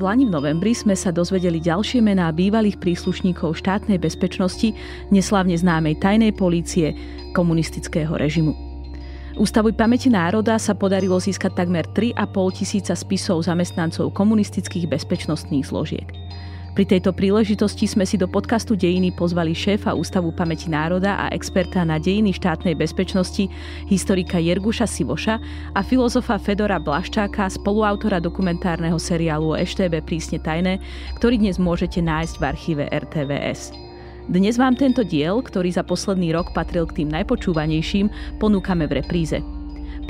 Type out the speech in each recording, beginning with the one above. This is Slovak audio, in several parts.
V Lani v novembri sme sa dozvedeli ďalšie mená bývalých príslušníkov štátnej bezpečnosti, neslavne známej tajnej polície, komunistického režimu. Ústavu pamäti národa sa podarilo získať takmer 3,5 tisíca spisov zamestnancov komunistických bezpečnostných zložiek. Pri tejto príležitosti sme si do podcastu Dejiny pozvali šéfa Ústavu pamäti národa a experta na dejiny štátnej bezpečnosti, historika Jerguša Sivoša a filozofa Fedora Blaščáka, spoluautora dokumentárneho seriálu o EŠTB Prísne tajné, ktorý dnes môžete nájsť v archíve RTVS. Dnes vám tento diel, ktorý za posledný rok patril k tým najpočúvanejším, ponúkame v repríze.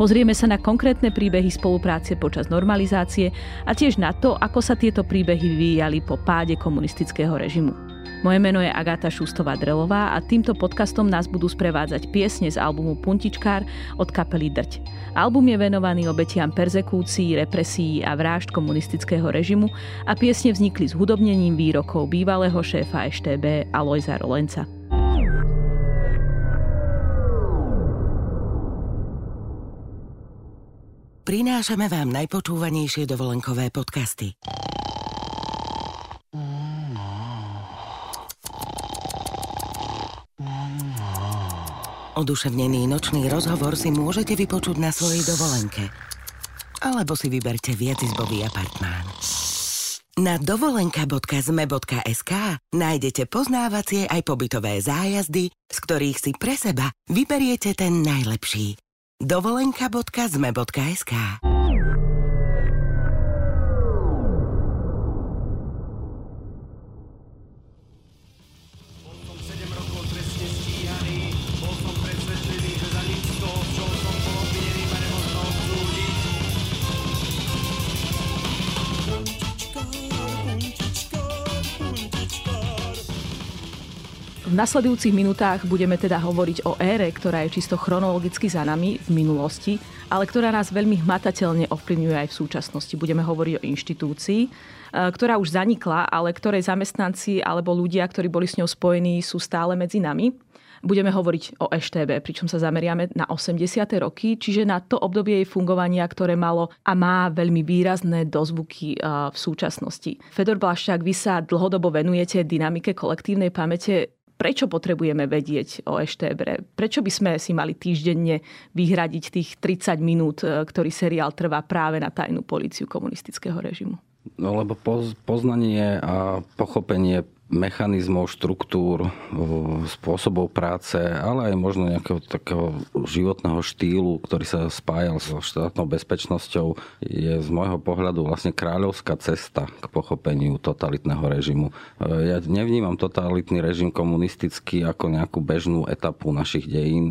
Pozrieme sa na konkrétne príbehy spolupráce počas normalizácie a tiež na to, ako sa tieto príbehy vyvíjali po páde komunistického režimu. Moje meno je Agáta Šustová Drelová a týmto podcastom nás budú sprevádzať piesne z albumu Puntičkár od kapely Drť. Album je venovaný obetiam perzekúcií, represí a vražd komunistického režimu a piesne vznikli s hudobnením výrokov bývalého šéfa EŠTB Alojza Rolenca. Prinášame vám najpočúvanejšie dovolenkové podcasty. Oduševnený nočný rozhovor si môžete vypočuť na svojej dovolenke. Alebo si vyberte viacizbový apartmán. Na dovolenka.zme.sk nájdete poznávacie aj pobytové zájazdy, z ktorých si pre seba vyberiete ten najlepší. dovolenka.zme.sk V nasledujúcich minútach budeme teda hovoriť o ére, ktorá je čisto chronologicky za nami v minulosti, ale ktorá nás veľmi hmatateľne ovplyvňuje aj v súčasnosti. Budeme hovoriť o inštitúcii, e, ktorá už zanikla, ale ktorej zamestnanci alebo ľudia, ktorí boli s ňou spojení, sú stále medzi nami. Budeme hovoriť o EŠTB, pričom sa zameriame na 80. roky, čiže na to obdobie jej fungovania, ktoré malo a má veľmi výrazné dozvuky e, v súčasnosti. Fedor Blaščák, vy sa dlhodobo venujete dynamike kolektívnej pamäte prečo potrebujeme vedieť o EŠTB? Prečo by sme si mali týždenne vyhradiť tých 30 minút, e, ktorý seriál trvá práve na tajnú políciu komunistického režimu? No lebo poznanie a pochopenie mechanizmov, štruktúr, spôsobov práce, ale aj možno nejakého takého životného štýlu, ktorý sa spájal so štátnou bezpečnosťou, je z môjho pohľadu vlastne kráľovská cesta k pochopeniu totalitného režimu. Ja nevnímam totalitný režim komunistický ako nejakú bežnú etapu našich dejín.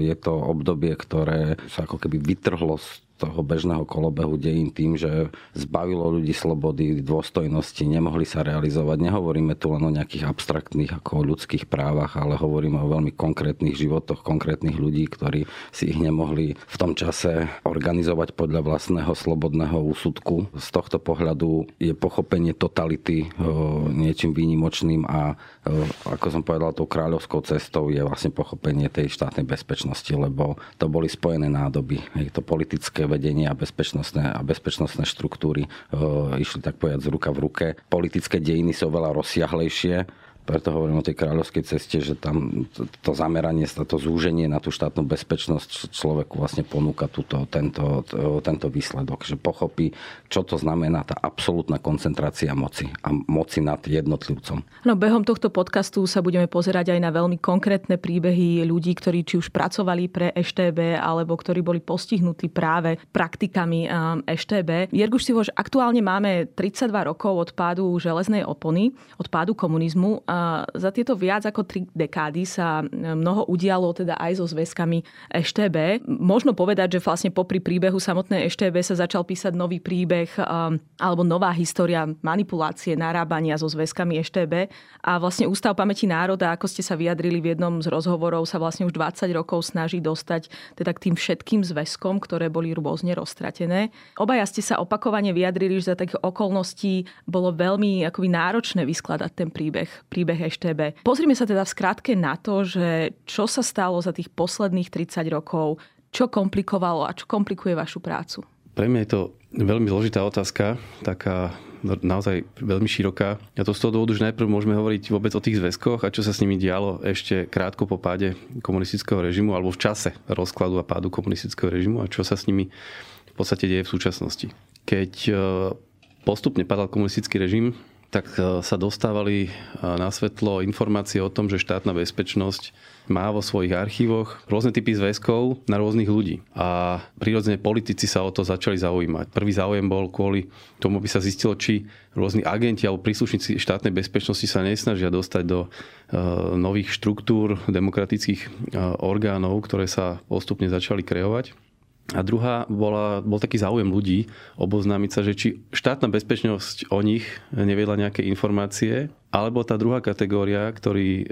Je to obdobie, ktoré sa ako keby vytrhlo z toho bežného kolobehu dejín tým, že zbavilo ľudí slobody, dôstojnosti, nemohli sa realizovať. Nehovoríme tu len o nejakých abstraktných ako o ľudských právach, ale hovoríme o veľmi konkrétnych životoch konkrétnych ľudí, ktorí si ich nemohli v tom čase organizovať podľa vlastného slobodného úsudku. Z tohto pohľadu je pochopenie totality niečím výnimočným a ako som povedal, tou kráľovskou cestou je vlastne pochopenie tej štátnej bezpečnosti, lebo to boli spojené nádoby. Je to politické vedenie a bezpečnostné, a bezpečnostné štruktúry e, išli tak povedať z ruka v ruke. Politické dejiny sú veľa rozsiahlejšie preto hovorím o tej kráľovskej ceste, že tam to, to zameranie, to zúženie na tú štátnu bezpečnosť človeku vlastne ponúka túto, tento, tento výsledok, že pochopí, čo to znamená tá absolútna koncentrácia moci a moci nad jednotlivcom. No behom tohto podcastu sa budeme pozerať aj na veľmi konkrétne príbehy ľudí, ktorí či už pracovali pre EŠTB alebo ktorí boli postihnutí práve praktikami EŠTB. Jerguš Sivoš, aktuálne máme 32 rokov od pádu železnej opony, od pádu komunizmu za tieto viac ako tri dekády sa mnoho udialo teda aj so zväzkami EŠTB. Možno povedať, že vlastne popri príbehu samotnej EŠTB sa začal písať nový príbeh alebo nová história manipulácie, narábania so zväzkami EŠTB a vlastne Ústav pamäti národa, ako ste sa vyjadrili v jednom z rozhovorov, sa vlastne už 20 rokov snaží dostať teda k tým všetkým zväzkom, ktoré boli rôzne roztratené. Obaja ste sa opakovane vyjadrili, že za takých okolností bolo veľmi akoby náročné vyskladať ten príbeh. príbeh príbeh EŠTB. Pozrime sa teda v skratke na to, že čo sa stalo za tých posledných 30 rokov, čo komplikovalo a čo komplikuje vašu prácu. Pre mňa je to veľmi zložitá otázka, taká naozaj veľmi široká. A to z toho dôvodu, že najprv môžeme hovoriť vôbec o tých zväzkoch a čo sa s nimi dialo ešte krátko po páde komunistického režimu alebo v čase rozkladu a pádu komunistického režimu a čo sa s nimi v podstate deje v súčasnosti. Keď e, postupne padal komunistický režim, tak e, sa dostávali e, na svetlo informácie o tom, že štátna bezpečnosť má vo svojich archívoch rôzne typy zväzkov na rôznych ľudí. A prirodzene politici sa o to začali zaujímať. Prvý záujem bol kvôli tomu, aby sa zistilo, či rôzni agenti alebo príslušníci štátnej bezpečnosti sa nesnažia dostať do uh, nových štruktúr demokratických orgánov, ktoré sa postupne začali kreovať. A druhá bola, bol taký záujem ľudí oboznámiť sa, že či štátna bezpečnosť o nich nevedla nejaké informácie, alebo tá druhá kategória, ktorí e,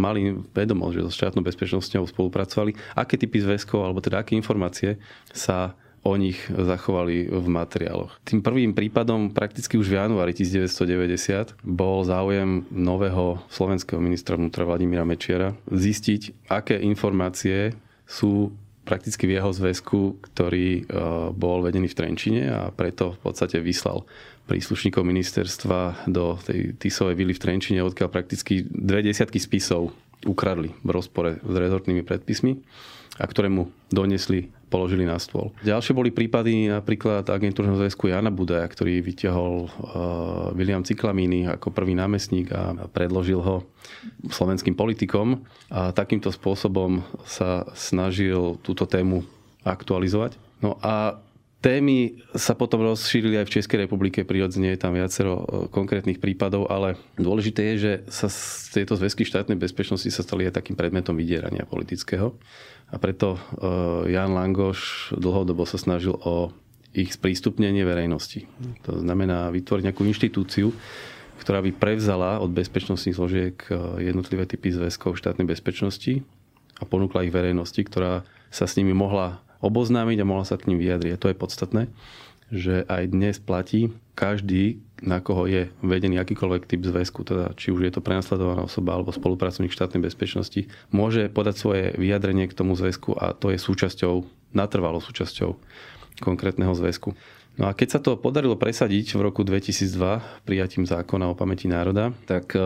mali vedomosť, že so štátnou bezpečnosťou spolupracovali, aké typy zväzkov, alebo teda aké informácie sa o nich zachovali v materiáloch. Tým prvým prípadom prakticky už v januári 1990 bol záujem nového slovenského ministra vnútra Vladimíra Mečiara zistiť, aké informácie sú prakticky v jeho zväzku, ktorý e, bol vedený v Trenčine a preto v podstate vyslal príslušníkov ministerstva do tej Tisovej vily v Trenčine, odkiaľ prakticky dve desiatky spisov ukradli v rozpore s rezortnými predpismi a ktoré mu donesli, položili na stôl. Ďalšie boli prípady napríklad agentúrneho zväzku Jana Budaja, ktorý vyťahol uh, William Ciklamíny ako prvý námestník a predložil ho slovenským politikom a takýmto spôsobom sa snažil túto tému aktualizovať. No a Témy sa potom rozšírili aj v Českej republike, prirodzene je tam viacero e, konkrétnych prípadov, ale dôležité je, že sa z tieto zväzky štátnej bezpečnosti sa stali aj takým predmetom vydierania politického. A preto e, Jan Langoš dlhodobo sa snažil o ich sprístupnenie verejnosti. To znamená vytvoriť nejakú inštitúciu, ktorá by prevzala od bezpečnostných zložiek e, jednotlivé typy zväzkov štátnej bezpečnosti a ponúkla ich verejnosti, ktorá sa s nimi mohla oboznámiť a mohla sa k ním vyjadriť. A to je podstatné, že aj dnes platí každý, na koho je vedený akýkoľvek typ zväzku, teda či už je to prenasledovaná osoba alebo spolupracovník štátnej bezpečnosti, môže podať svoje vyjadrenie k tomu zväzku a to je súčasťou, natrvalo súčasťou konkrétneho zväzku. No a keď sa to podarilo presadiť v roku 2002 prijatím zákona o pamäti národa, tak e,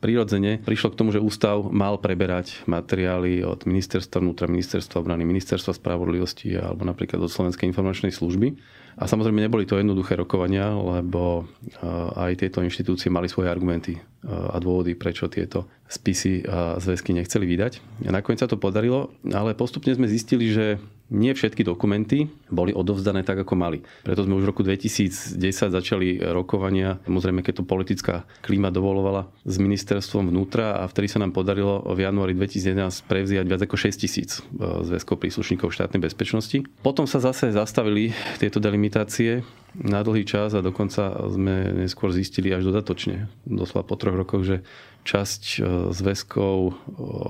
prirodzene prišlo k tomu, že ústav mal preberať materiály od ministerstva vnútra, ministerstva obrany, ministerstva spravodlivosti alebo napríklad od Slovenskej informačnej služby. A samozrejme neboli to jednoduché rokovania, lebo e, aj tieto inštitúcie mali svoje argumenty e, a dôvody, prečo tieto spisy a zväzky nechceli vydať. A nakoniec sa to podarilo, ale postupne sme zistili, že nie všetky dokumenty boli odovzdané tak, ako mali. Preto sme už v roku 2010 začali rokovania, samozrejme, keď to politická klíma dovolovala s ministerstvom vnútra a vtedy sa nám podarilo v januári 2011 prevziať viac ako 6 tisíc e, zväzkov príslušníkov štátnej bezpečnosti. Potom sa zase zastavili tieto delimitácie na dlhý čas a dokonca sme neskôr zistili až dodatočne, doslova po troch rokoch, že časť e, zväzkov e,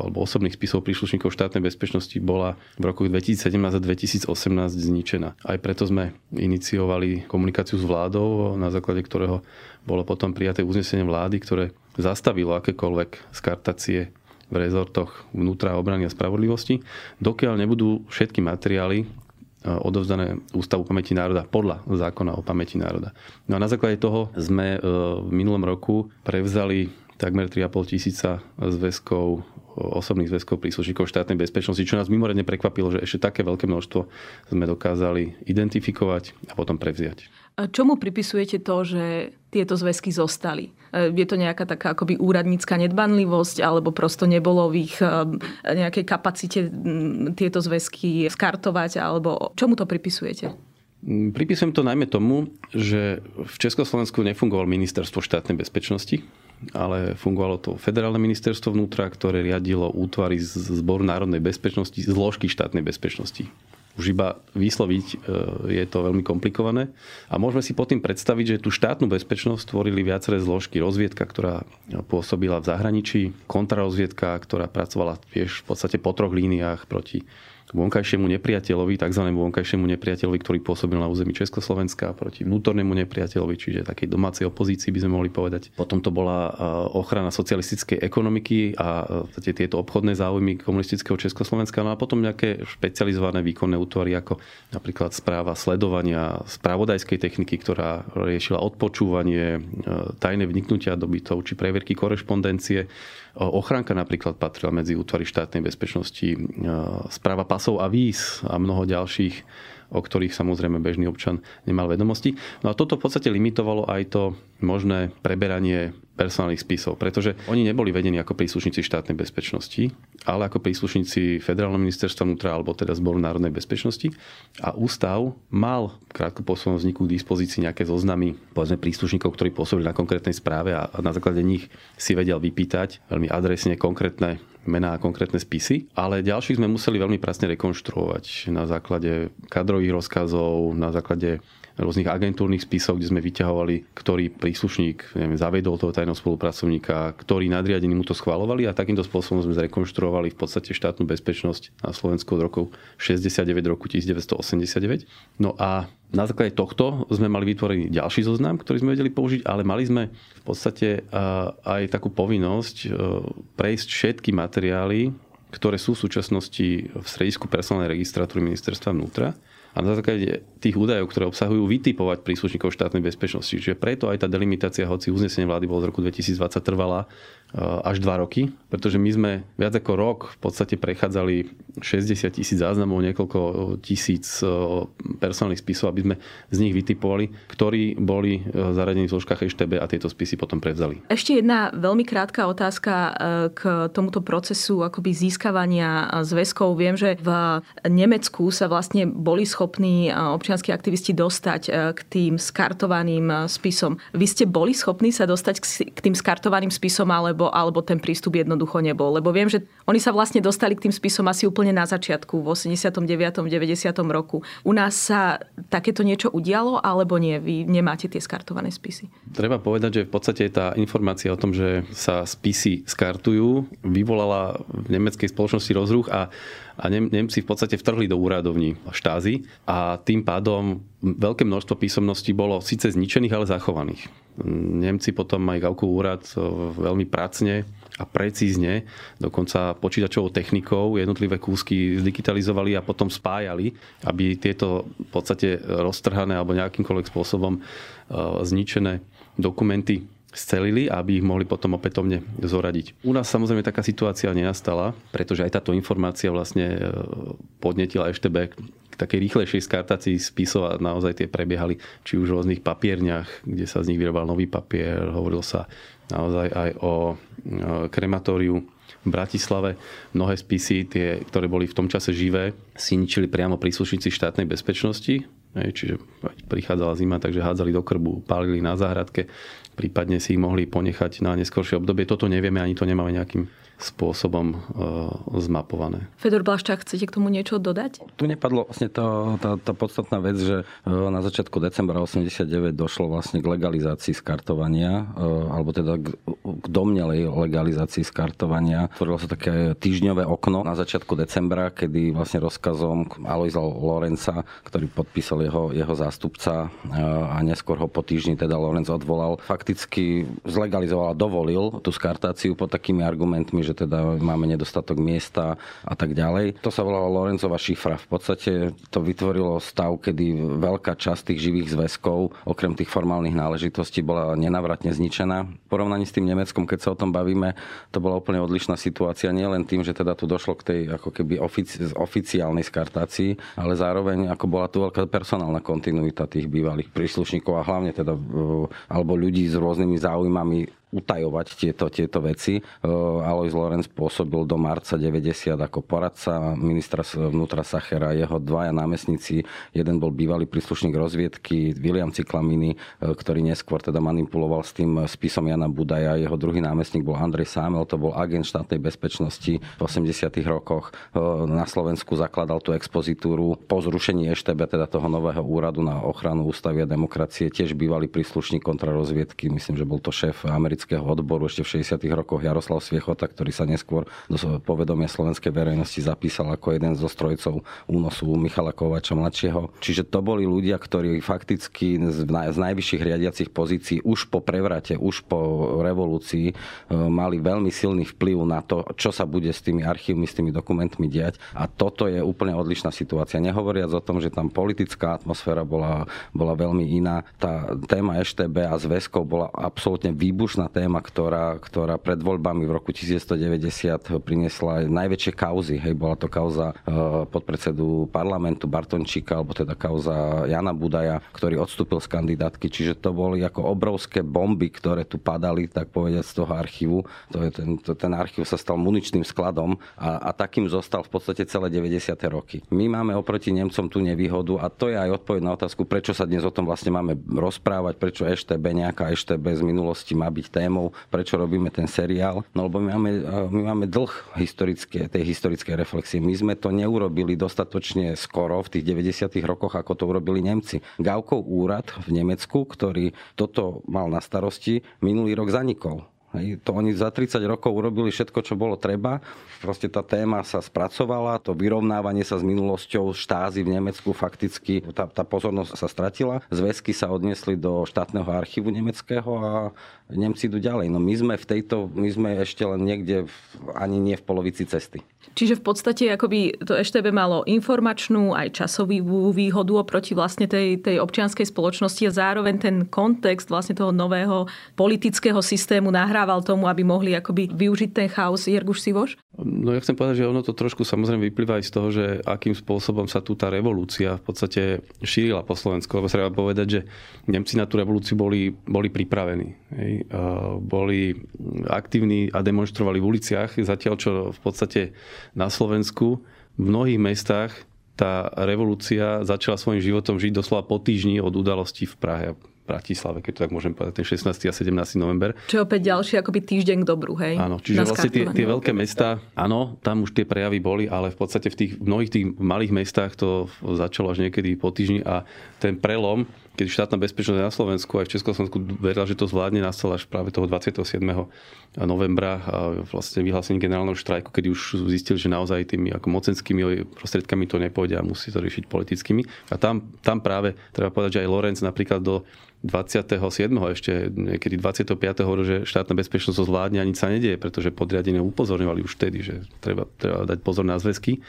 alebo osobných spisov príslušníkov štátnej bezpečnosti bola v rokoch 2017 a 2018 zničená. Aj preto sme iniciovali komunikáciu s vládou, na základe ktorého bolo potom prijaté uznesenie vlády, ktoré zastavilo akékoľvek skartacie v rezortoch vnútra obrany a spravodlivosti, dokiaľ nebudú všetky materiály odovzdané Ústavu pamäti národa podľa zákona o pamäti národa. No a na základe toho sme e, v minulom roku prevzali takmer 3,5 tisíca zväzkov, osobných zväzkov príslušníkov štátnej bezpečnosti, čo nás mimoriadne prekvapilo, že ešte také veľké množstvo sme dokázali identifikovať a potom prevziať. A čomu pripisujete to, že tieto zväzky zostali? E, je to nejaká taká akoby úradnícka nedbanlivosť alebo prosto nebolo v ich e, nejakej kapacite tieto zväzky skartovať alebo čomu to pripisujete? Pripisujem to najmä tomu, že v Československu nefungovalo ministerstvo štátnej bezpečnosti, ale fungovalo to federálne ministerstvo vnútra, ktoré riadilo útvary z zboru národnej bezpečnosti, zložky štátnej bezpečnosti už iba vysloviť e, je to veľmi komplikované. A môžeme si potom predstaviť, že tú štátnu bezpečnosť tvorili viaceré zložky. Rozviedka, ktorá pôsobila v zahraničí, kontrarozviedka, ktorá pracovala tiež v podstate po troch líniách proti vonkajšiemu nepriateľovi, tzv. vonkajšiemu nepriateľovi, ktorý pôsobil na území Československa proti vnútornému nepriateľovi, čiže takej domácej opozícii by sme mohli povedať. Potom to bola ochrana socialistickej ekonomiky a tieto obchodné záujmy komunistického Československa, no a potom nejaké špecializované výkonné útvary, ako napríklad správa sledovania spravodajskej techniky, ktorá riešila odpočúvanie, tajné vniknutia do bytov či preverky korešpondencie. Ochránka napríklad patrila medzi útvary štátnej bezpečnosti, správa pasov a víz a mnoho ďalších, o ktorých samozrejme bežný občan nemal vedomosti. No a toto v podstate limitovalo aj to možné preberanie personálnych spisov, pretože oni neboli vedení ako príslušníci štátnej bezpečnosti, ale ako príslušníci federálneho ministerstva vnútra alebo teda zboru národnej bezpečnosti. A ústav mal krátko po svojom vzniku k dispozícii nejaké zoznamy povedzme príslušníkov, ktorí pôsobili na konkrétnej správe a na základe nich si vedel vypýtať veľmi adresne konkrétne mená a konkrétne spisy, ale ďalších sme museli veľmi prasne rekonštruovať na základe kadrových rozkazov, na základe rôznych agentúrnych spisov, kde sme vyťahovali, ktorý príslušník neviem, zaviedol toho tajného spolupracovníka, ktorý nadriadení mu to schvalovali a takýmto spôsobom sme zrekonštruovali v podstate štátnu bezpečnosť na Slovensku od rokov 69 roku 1989. No a na základe tohto sme mali vytvorený ďalší zoznam, ktorý sme vedeli použiť, ale mali sme v podstate aj takú povinnosť e, prejsť všetky materiály, ktoré sú v súčasnosti v stredisku personálnej registratúry ministerstva vnútra a na základe tých údajov, ktoré obsahujú, vytipovať príslušníkov štátnej bezpečnosti. Čiže preto aj tá delimitácia, hoci uznesenie vlády bolo z roku 2020 trvala, až dva roky, pretože my sme viac ako rok v podstate prechádzali 60 tisíc záznamov, niekoľko tisíc eh, personálnych spisov, aby sme z nich vytipovali, ktorí boli eh, zaradení v zložkách EŠTB a tieto spisy potom prevzali. Ešte jedna veľmi krátka otázka k tomuto procesu akoby získavania zväzkov. Viem, že v Nemecku sa vlastne boli schopní občianskí aktivisti dostať k tým skartovaným spisom. Vy ste boli schopní sa dostať k tým skartovaným spisom, ale alebo, alebo ten prístup jednoducho nebol. Lebo viem, že oni sa vlastne dostali k tým spisom asi úplne na začiatku, v 89. 90. roku. U nás sa takéto niečo udialo, alebo nie? Vy nemáte tie skartované spisy? Treba povedať, že v podstate tá informácia o tom, že sa spisy skartujú, vyvolala v nemeckej spoločnosti rozruch a a Nemci v podstate vtrhli do úradovní štázy a tým pádom veľké množstvo písomností bolo síce zničených, ale zachovaných. Nemci potom aj Gaukov úrad veľmi pracne a precízne, dokonca počítačovou technikou jednotlivé kúsky zdigitalizovali a potom spájali, aby tieto v podstate roztrhané alebo nejakýmkoľvek spôsobom zničené dokumenty scelili, aby ich mohli potom opätovne zoradiť. U nás samozrejme taká situácia nenastala, pretože aj táto informácia vlastne e, podnetila EŠTB k takej rýchlejšej skartácii spisov a naozaj tie prebiehali či už v rôznych papierniach, kde sa z nich vyrobal nový papier, hovorilo sa naozaj aj o e, krematóriu v Bratislave. Mnohé spisy, tie, ktoré boli v tom čase živé, si ničili priamo príslušníci štátnej bezpečnosti, čiže prichádzala zima, takže hádzali do krbu, pálili na záhradke prípadne si ich mohli ponechať na neskôršie obdobie. Toto nevieme, ani to nemáme nejakým spôsobom e, zmapované. Fedor Blaščák, chcete k tomu niečo dodať? Tu nepadlo vlastne to, tá, tá podstatná vec, že e, na začiatku decembra 89 došlo vlastne k legalizácii skartovania, e, alebo teda k, k domnelej legalizácii skartovania. Tvorilo sa také týždňové okno na začiatku decembra, kedy vlastne rozkazom Aloisa Lorenza, ktorý podpísal jeho, jeho zástupca a neskôr ho po týždni teda Lorenz odvolal, fakticky zlegalizoval a dovolil tú skartáciu pod takými argumentmi, že teda máme nedostatok miesta a tak ďalej. To sa volalo Lorenzova šifra. V podstate to vytvorilo stav, kedy veľká časť tých živých zväzkov, okrem tých formálnych náležitostí, bola nenavratne zničená. V porovnaní s tým Nemeckom, keď sa o tom bavíme, to bola úplne odlišná situácia. Nie len tým, že teda tu došlo k tej ako keby ofici- oficiálnej skartácii, ale zároveň ako bola tu veľká personálna kontinuita tých bývalých príslušníkov a hlavne teda alebo ľudí s rôznymi záujmami utajovať tieto, tieto veci. Alois Lorenz pôsobil do marca 90 ako poradca ministra vnútra Sachera, jeho dvaja námestníci, jeden bol bývalý príslušník rozviedky William Ciklaminy, ktorý neskôr teda manipuloval s tým spisom Jana Budaja, jeho druhý námestník bol Andrej Sámel, to bol agent štátnej bezpečnosti v 80 rokoch. Na Slovensku zakladal tú expozitúru po zrušení EŠTB, teda toho nového úradu na ochranu ústavy a demokracie, tiež bývalý príslušník kontrarozviedky, myslím, že bol to šéf amerického historického odboru ešte v 60. rokoch Jaroslav Sviechota, ktorý sa neskôr do povedomia slovenskej verejnosti zapísal ako jeden zo strojcov únosu Michala Kovača mladšieho. Čiže to boli ľudia, ktorí fakticky z, najvyšších riadiacich pozícií už po prevrate, už po revolúcii e, mali veľmi silný vplyv na to, čo sa bude s tými archívmi, s tými dokumentmi diať. A toto je úplne odlišná situácia. Nehovoriac o tom, že tam politická atmosféra bola, bola veľmi iná. Tá téma EŠTB a zväzkov bola absolútne výbušná téma, ktorá, ktorá pred voľbami v roku 1990 priniesla najväčšie kauzy. Hej, bola to kauza e, podpredsedu parlamentu Bartončíka, alebo teda kauza Jana Budaja, ktorý odstúpil z kandidátky. Čiže to boli ako obrovské bomby, ktoré tu padali, tak povedať, z toho archívu. To je ten, to, ten archív sa stal muničným skladom a, a takým zostal v podstate celé 90. roky. My máme oproti Nemcom tú nevýhodu a to je aj odpoveď na otázku, prečo sa dnes o tom vlastne máme rozprávať, prečo EŠTB, nejaká EŠTB z minulosti má byť témou, prečo robíme ten seriál. No lebo my máme, my máme dlh historické, tej historickej reflexie. My sme to neurobili dostatočne skoro v tých 90. rokoch, ako to urobili Nemci. Gaukov úrad v Nemecku, ktorý toto mal na starosti, minulý rok zanikol To oni za 30 rokov urobili všetko, čo bolo treba. Proste tá téma sa spracovala, to vyrovnávanie sa s minulosťou štázy v Nemecku fakticky, tá, tá pozornosť sa stratila. Zväzky sa odniesli do štátneho archívu nemeckého a Nemci idú ďalej. No my sme v tejto, my sme ešte len niekde v, ani nie v polovici cesty. Čiže v podstate akoby to EŠTB malo informačnú aj časovú výhodu oproti vlastne tej, tej občianskej spoločnosti a zároveň ten kontext vlastne toho nového politického systému nahrával tomu, aby mohli akoby využiť ten chaos. Jerguš Sivoš? No ja chcem povedať, že ono to trošku samozrejme vyplýva aj z toho, že akým spôsobom sa tu tá revolúcia v podstate šírila po Slovensku. Lebo treba povedať, že Nemci na tú revolúciu boli, boli pripravení. Hej. Boli aktívni a demonstrovali v uliciach, zatiaľ čo v podstate na Slovensku v mnohých mestách tá revolúcia začala svojim životom žiť doslova po týždni od udalostí v Prahe. Bratislave, keď to tak môžem povedať, ten 16. a 17. november. Čo opäť ďalší akoby týždeň k dobru, hej? Áno, čiže vlastne tie, tie veľké mesta, áno, tam už tie prejavy boli, ale v podstate v tých mnohých tých malých mestách to začalo až niekedy po týždni a ten prelom, keď štátna bezpečnosť na Slovensku aj v Československu verila, že to zvládne, nastal až práve toho 27. novembra vlastne vyhlásenie generálneho štrajku, keď už zistil, že naozaj tými ako mocenskými prostriedkami to nepôjde a musí to riešiť politickými. A tam, tam práve treba povedať, že aj Lorenz napríklad do 27. ešte niekedy 25. hovoril, že štátna bezpečnosť to zvládne a nič sa nedieje, pretože podriadenie upozorňovali už vtedy, že treba, treba dať pozor na zväzky,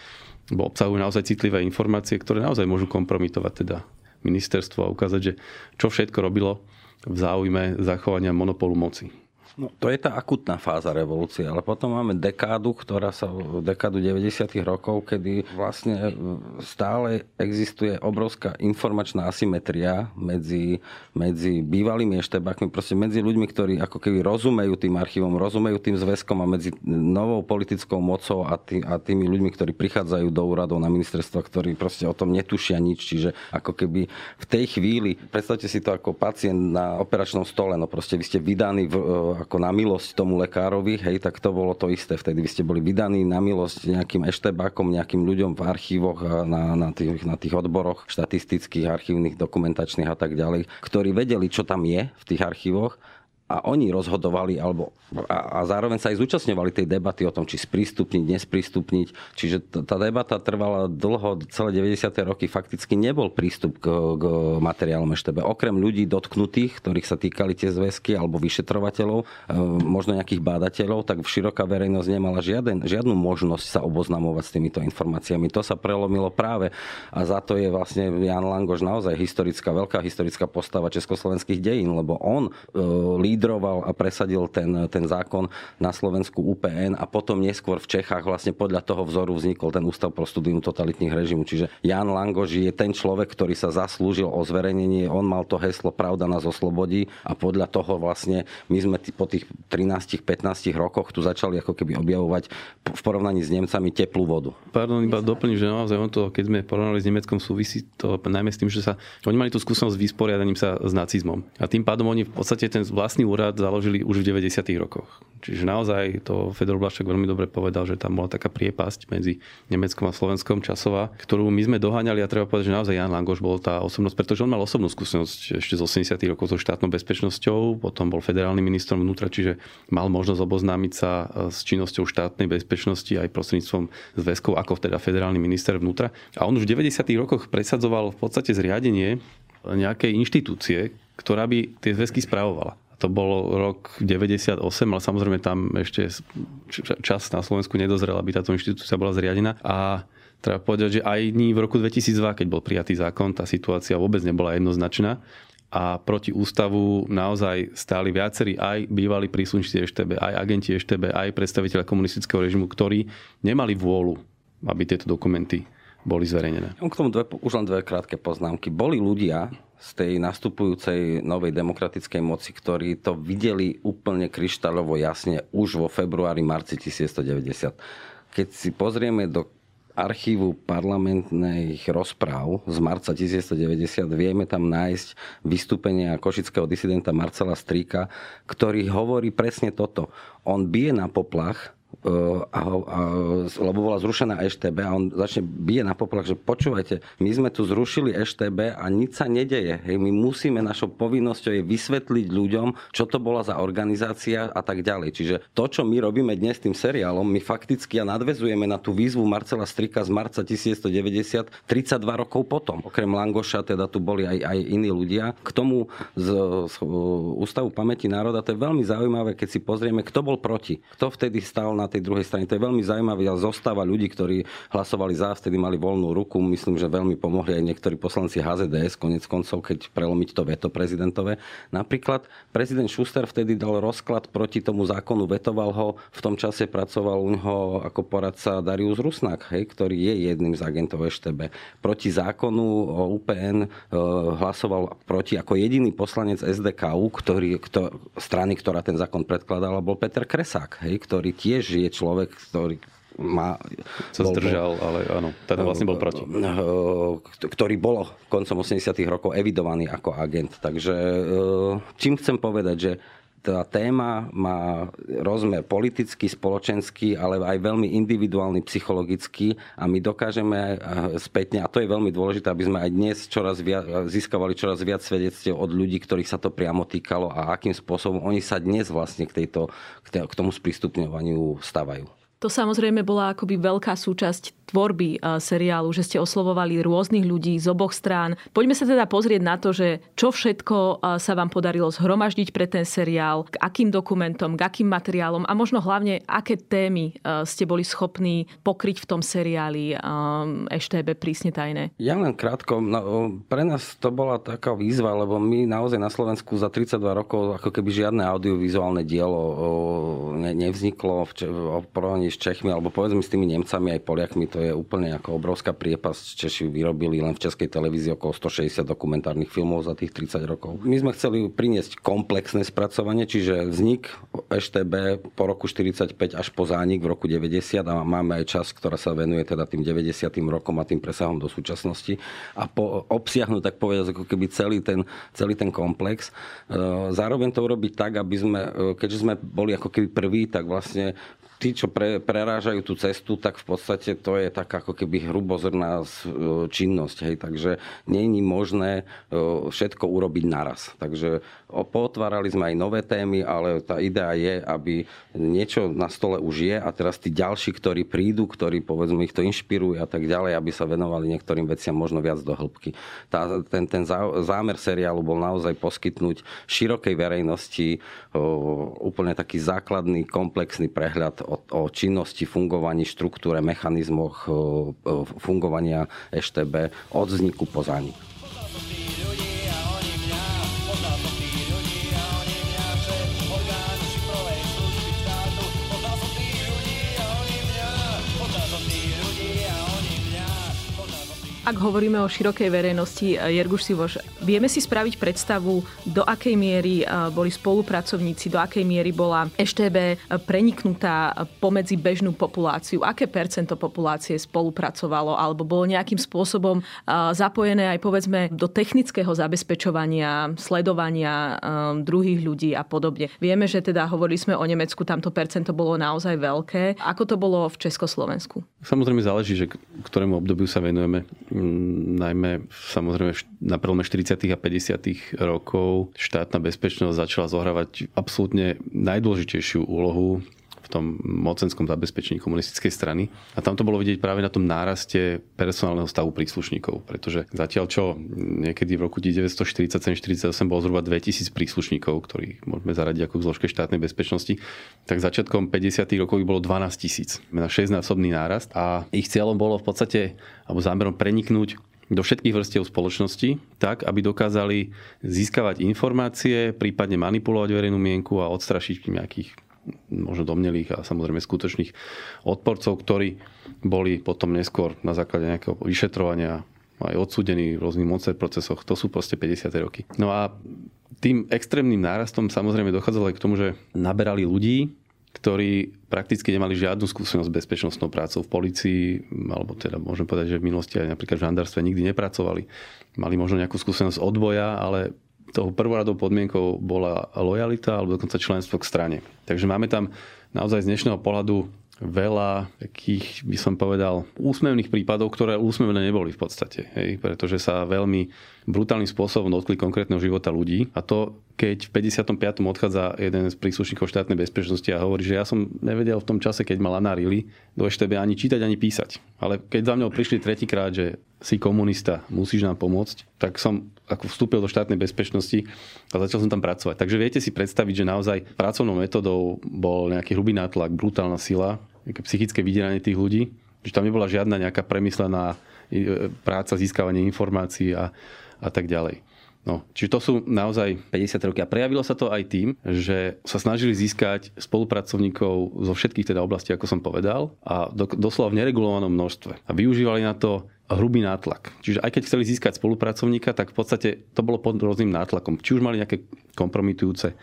bo obsahujú naozaj citlivé informácie, ktoré naozaj môžu kompromitovať teda ministerstvo a ukázať, že čo všetko robilo v záujme zachovania monopolu moci. No, to je tá akutná fáza revolúcie, ale potom máme dekádu, ktorá sa, dekádu 90. rokov, kedy vlastne stále existuje obrovská informačná asymetria medzi, medzi bývalými eštebákmi, proste medzi ľuďmi, ktorí ako keby rozumejú tým archívom, rozumejú tým zväzkom a medzi novou politickou mocou a, tý, a tými ľuďmi, ktorí prichádzajú do úradov na ministerstva, ktorí proste o tom netušia nič. Čiže ako keby v tej chvíli, predstavte si to ako pacient na operačnom stole, no proste vy ste vydaní v, ako na milosť tomu lekárovi, hej, tak to bolo to isté. Vtedy vy ste boli vydaní na milosť nejakým eštebákom, nejakým ľuďom v archívoch na, na, tých, na tých odboroch štatistických, archívnych, dokumentačných a tak ďalej, ktorí vedeli, čo tam je v tých archívoch a oni rozhodovali alebo, a, a zároveň sa aj zúčastňovali tej debaty o tom, či sprístupniť, nesprístupniť. Čiže tá debata trvala dlho, celé 90. roky fakticky nebol prístup k, k materiálom EŠTB. Okrem ľudí dotknutých, ktorých sa týkali tie zväzky, alebo vyšetrovateľov, e, možno nejakých bádateľov, tak široká verejnosť nemala žiaden, žiadnu možnosť sa oboznamovať s týmito informáciami. To sa prelomilo práve a za to je vlastne Jan Langoš naozaj historická, veľká historická postava československých dejín, lebo on e, lídroval a presadil ten, ten zákon na Slovensku UPN a potom neskôr v Čechách vlastne podľa toho vzoru vznikol ten Ústav pro studium totalitných režimu. Čiže Jan Langož je ten človek, ktorý sa zaslúžil o zverejnenie. On mal to heslo Pravda nás oslobodí a podľa toho vlastne my sme po tých 13-15 rokoch tu začali ako keby objavovať v porovnaní s Nemcami teplú vodu. Pardon, iba doplním, že naozaj on to, keď sme porovnali s Nemeckom, súvisí to najmä s tým, že sa, oni mali tú skúsenosť s vysporiadaním sa s nacizmom. A tým pádom oni v podstate ten vlastný úrad založili už v 90. rokoch. Čiže naozaj to Fedor Blašek veľmi dobre povedal, že tam bola taká priepasť medzi Nemeckom a Slovenskom časová, ktorú my sme doháňali a treba povedať, že naozaj Jan Langoš bol tá osobnosť, pretože on mal osobnú skúsenosť ešte z 80. rokov so štátnou bezpečnosťou, potom bol federálnym ministrom vnútra, čiže mal možnosť oboznámiť sa e, s činnosťou štátnej bezpečnosti aj prostredníctvom zväzkov ako teda federálny minister vnútra. A on už v 90. rokoch presadzoval v podstate zriadenie nejakej inštitúcie, ktorá by tie zväzky spravovala to bol rok 98, ale samozrejme tam ešte čas na Slovensku nedozrel, aby táto inštitúcia bola zriadená. A treba povedať, že aj v roku 2002, keď bol prijatý zákon, tá situácia vôbec nebola jednoznačná a proti ústavu naozaj stáli viacerí aj bývalí príslušníci EŠTB, aj agenti EŠTB, aj predstaviteľa komunistického režimu, ktorí nemali vôľu, aby tieto dokumenty boli zverejnené. K tomu dve, už len dve krátke poznámky. Boli ľudia, z tej nastupujúcej novej demokratickej moci, ktorí to videli úplne kryštáľovo jasne už vo februári, marci 1990. Keď si pozrieme do archívu parlamentných rozpráv z marca 1990 vieme tam nájsť vystúpenia košického disidenta Marcela Stríka, ktorý hovorí presne toto. On bije na poplach a, a, lebo bola zrušená EŠTB a on začne bije na poplach, že počúvajte, my sme tu zrušili EŠTB a nič sa nedeje. Hej, my musíme, našou povinnosťou je vysvetliť ľuďom, čo to bola za organizácia a tak ďalej. Čiže to, čo my robíme dnes tým seriálom, my fakticky a nadvezujeme na tú výzvu Marcela Strika z marca 1990, 32 rokov potom. Okrem Langoša teda tu boli aj, aj iní ľudia. K tomu z, z Ústavu pamäti národa to je veľmi zaujímavé, keď si pozrieme, kto bol proti. Kto vtedy stal na tej druhej strane. To je veľmi zaujímavé, ale zostáva ľudí, ktorí hlasovali za, vtedy mali voľnú ruku. Myslím, že veľmi pomohli aj niektorí poslanci HZDS, konec koncov, keď prelomiť to veto prezidentové. Napríklad prezident Schuster vtedy dal rozklad proti tomu zákonu, vetoval ho, v tom čase pracoval u neho ako poradca Darius Rusnak, hej, ktorý je jedným z agentov EŠTB. Proti zákonu o UPN e, hlasoval proti ako jediný poslanec SDKU, ktorý, kto, strany, ktorá ten zákon predkladala, bol Peter Kresák, hej, ktorý tiež je človek, ktorý má, sa bol, zdržal, ale áno, teda vlastne bol proti. Ktorý bol koncom 80 rokov evidovaný ako agent. Takže čím chcem povedať, že tá téma má rozmer politický, spoločenský, ale aj veľmi individuálny, psychologický a my dokážeme spätne, a to je veľmi dôležité, aby sme aj dnes čoraz viac, získavali čoraz viac svedectiev od ľudí, ktorých sa to priamo týkalo a akým spôsobom oni sa dnes vlastne k, tejto, k tomu sprístupňovaniu stavajú. To samozrejme bola akoby veľká súčasť tvorby seriálu, že ste oslovovali rôznych ľudí z oboch strán. Poďme sa teda pozrieť na to, že čo všetko sa vám podarilo zhromaždiť pre ten seriál, k akým dokumentom, k akým materiálom a možno hlavne, aké témy ste boli schopní pokryť v tom seriáli EŠTB prísne tajné. Ja len krátko, no, pre nás to bola taká výzva, lebo my naozaj na Slovensku za 32 rokov ako keby žiadne audiovizuálne dielo nevzniklo v, v, porovnaní s Čechmi, alebo povedzme s tými Nemcami aj Poliakmi, to je úplne ako obrovská priepasť. Češi vyrobili len v Českej televízii okolo 160 dokumentárnych filmov za tých 30 rokov. My sme chceli priniesť komplexné spracovanie, čiže vznik EŠTB po roku 45 až po zánik v roku 90 a máme aj čas, ktorá sa venuje teda tým 90. rokom a tým presahom do súčasnosti a po, obsiahnuť tak povedať ako keby celý ten, celý ten komplex. E, zároveň to urobiť tak, aby sme, e, keďže sme boli ako keby prví, tak vlastne tí, čo pre, prerážajú tú cestu, tak v podstate to je tak ako keby hrubozrná e, činnosť. Hej. Takže není možné e, všetko urobiť naraz. Takže potvárali sme aj nové témy, ale tá idea je, aby niečo na stole už je a teraz tí ďalší, ktorí prídu, ktorí povedzme ich to inšpirujú a tak ďalej, aby sa venovali niektorým veciam možno viac do hĺbky. Tá, ten, ten zámer seriálu bol naozaj poskytnúť širokej verejnosti úplne taký základný, komplexný prehľad o, o činnosti, fungovaní, štruktúre, mechanizmoch fungovania EŠTB od vzniku po zánik. Ak hovoríme o širokej verejnosti, Jerguš Sivoš, vieme si spraviť predstavu, do akej miery boli spolupracovníci, do akej miery bola EŠTB preniknutá pomedzi bežnú populáciu, aké percento populácie spolupracovalo alebo bolo nejakým spôsobom zapojené aj povedzme do technického zabezpečovania, sledovania druhých ľudí a podobne. Vieme, že teda hovorili sme o Nemecku, tamto percento bolo naozaj veľké. Ako to bolo v Československu? Samozrejme záleží, že ktorému obdobiu sa venujeme. Najmä samozrejme na prelome 40. a 50. rokov štátna bezpečnosť začala zohrávať absolútne najdôležitejšiu úlohu v tom mocenskom zabezpečení komunistickej strany. A tam to bolo vidieť práve na tom náraste personálneho stavu príslušníkov, pretože zatiaľ čo niekedy v roku 1947-48 bolo zhruba 2000 príslušníkov, ktorých môžeme zaradiť ako v zložke štátnej bezpečnosti, tak začiatkom 50. rokov bolo 12 tisíc. Na 6-násobný nárast a ich cieľom bolo v podstate, alebo zámerom preniknúť do všetkých vrstiev spoločnosti, tak, aby dokázali získavať informácie, prípadne manipulovať verejnú mienku a odstrašiť nejakých možno domnelých a samozrejme skutočných odporcov, ktorí boli potom neskôr na základe nejakého vyšetrovania aj odsúdení v rôznych monster procesoch. To sú proste 50. roky. No a tým extrémnym nárastom samozrejme dochádzalo aj k tomu, že naberali ľudí, ktorí prakticky nemali žiadnu skúsenosť s bezpečnostnou prácou v policii, alebo teda môžem povedať, že v minulosti aj napríklad v žandarstve nikdy nepracovali. Mali možno nejakú skúsenosť odboja, ale tou prvoradou podmienkou bola lojalita alebo dokonca členstvo k strane. Takže máme tam naozaj z dnešného pohľadu veľa takých, by som povedal, úsmevných prípadov, ktoré úsmevné neboli v podstate. Hej, pretože sa veľmi brutálnym spôsobom dotkli konkrétneho života ľudí. A to, keď v 55. odchádza jeden z príslušníkov štátnej bezpečnosti a hovorí, že ja som nevedel v tom čase, keď mal Anarili do EŠTB ani čítať, ani písať. Ale keď za mňou prišli tretíkrát, že si komunista, musíš nám pomôcť, tak som ako vstúpil do štátnej bezpečnosti a začal som tam pracovať. Takže viete si predstaviť, že naozaj pracovnou metodou bol nejaký hrubý nátlak, brutálna sila, psychické vydieranie tých ľudí, že tam nebola žiadna nejaká premyslená e, práca, získavanie informácií a, a tak ďalej. No, čiže to sú naozaj 50 roky. A prejavilo sa to aj tým, že sa snažili získať spolupracovníkov zo všetkých teda oblastí, ako som povedal, a do, doslova v neregulovanom množstve. A využívali na to hrubý nátlak. Čiže aj keď chceli získať spolupracovníka, tak v podstate to bolo pod rôznym nátlakom. Či už mali nejaké kompromitujúce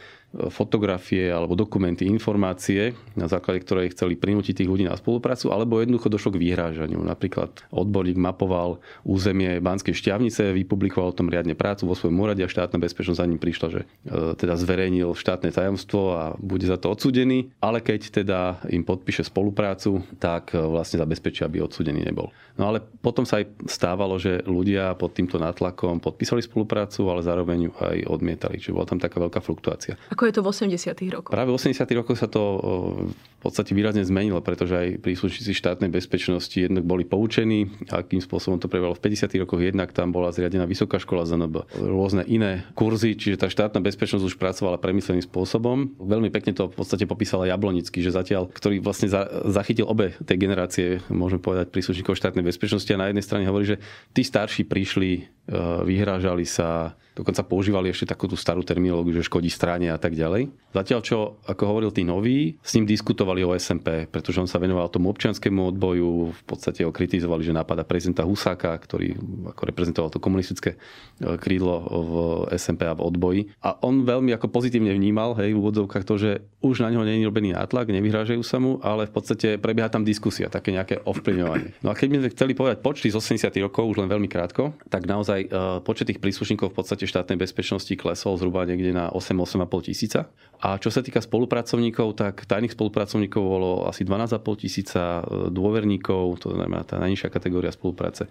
fotografie alebo dokumenty, informácie, na základe ktorej chceli prinútiť tých ľudí na spoluprácu, alebo jednoducho došlo k vyhrážaniu. Napríklad odborník mapoval územie Banskej šťavnice, vypublikoval o tom riadne prácu vo svojom úrade a štátna bezpečnosť za ním prišla, že e, teda zverejnil štátne tajomstvo a bude za to odsudený, ale keď teda im podpíše spoluprácu, tak e, vlastne zabezpečia, aby odsudený nebol. No ale potom sa aj stávalo, že ľudia pod týmto nátlakom podpísali spoluprácu, ale zároveň ju aj odmietali. Čiže bola tam taká veľká fluktuácia. Ako ako je to v 80. rokoch? Práve v 80. rokoch sa to v podstate výrazne zmenilo, pretože aj príslušníci štátnej bezpečnosti jednak boli poučení, akým spôsobom to prebalo v 50. rokoch. Jednak tam bola zriadená vysoká škola ZNB, rôzne iné kurzy, čiže tá štátna bezpečnosť už pracovala premysleným spôsobom. Veľmi pekne to v podstate popísala Jablonický, že zatiaľ, ktorý vlastne zachytil obe tej generácie, môžeme povedať, príslušníkov štátnej bezpečnosti a na jednej strane hovorí, že tí starší prišli, e, vyhrážali sa, dokonca používali ešte takú tú starú terminológiu, že škodí strane a tak ďalej. Zatiaľ, čo, ako hovoril tí noví, s ním diskutovali o SMP, pretože on sa venoval tomu občianskému odboju, v podstate ho kritizovali, že napada prezidenta Husáka, ktorý ako reprezentoval to komunistické e, krídlo v SMP a v odboji. A on veľmi ako pozitívne vnímal, hej, v úvodzovkách to, že už na neho nie je robený nátlak, nevyhrážajú sa mu, ale v podstate prebieha tam diskusia, také nejaké ovplyvňovanie. No a keď by sme chceli povedať počty z 80 rokov, už len veľmi krátko, tak naozaj e, počet tých príslušníkov v podstate podstate štátnej bezpečnosti klesol zhruba niekde na 8-8,5 tisíca. A čo sa týka spolupracovníkov, tak tajných spolupracovníkov bolo asi 12,5 tisíca, e, dôverníkov, to znamená tá najnižšia kategória spolupráce,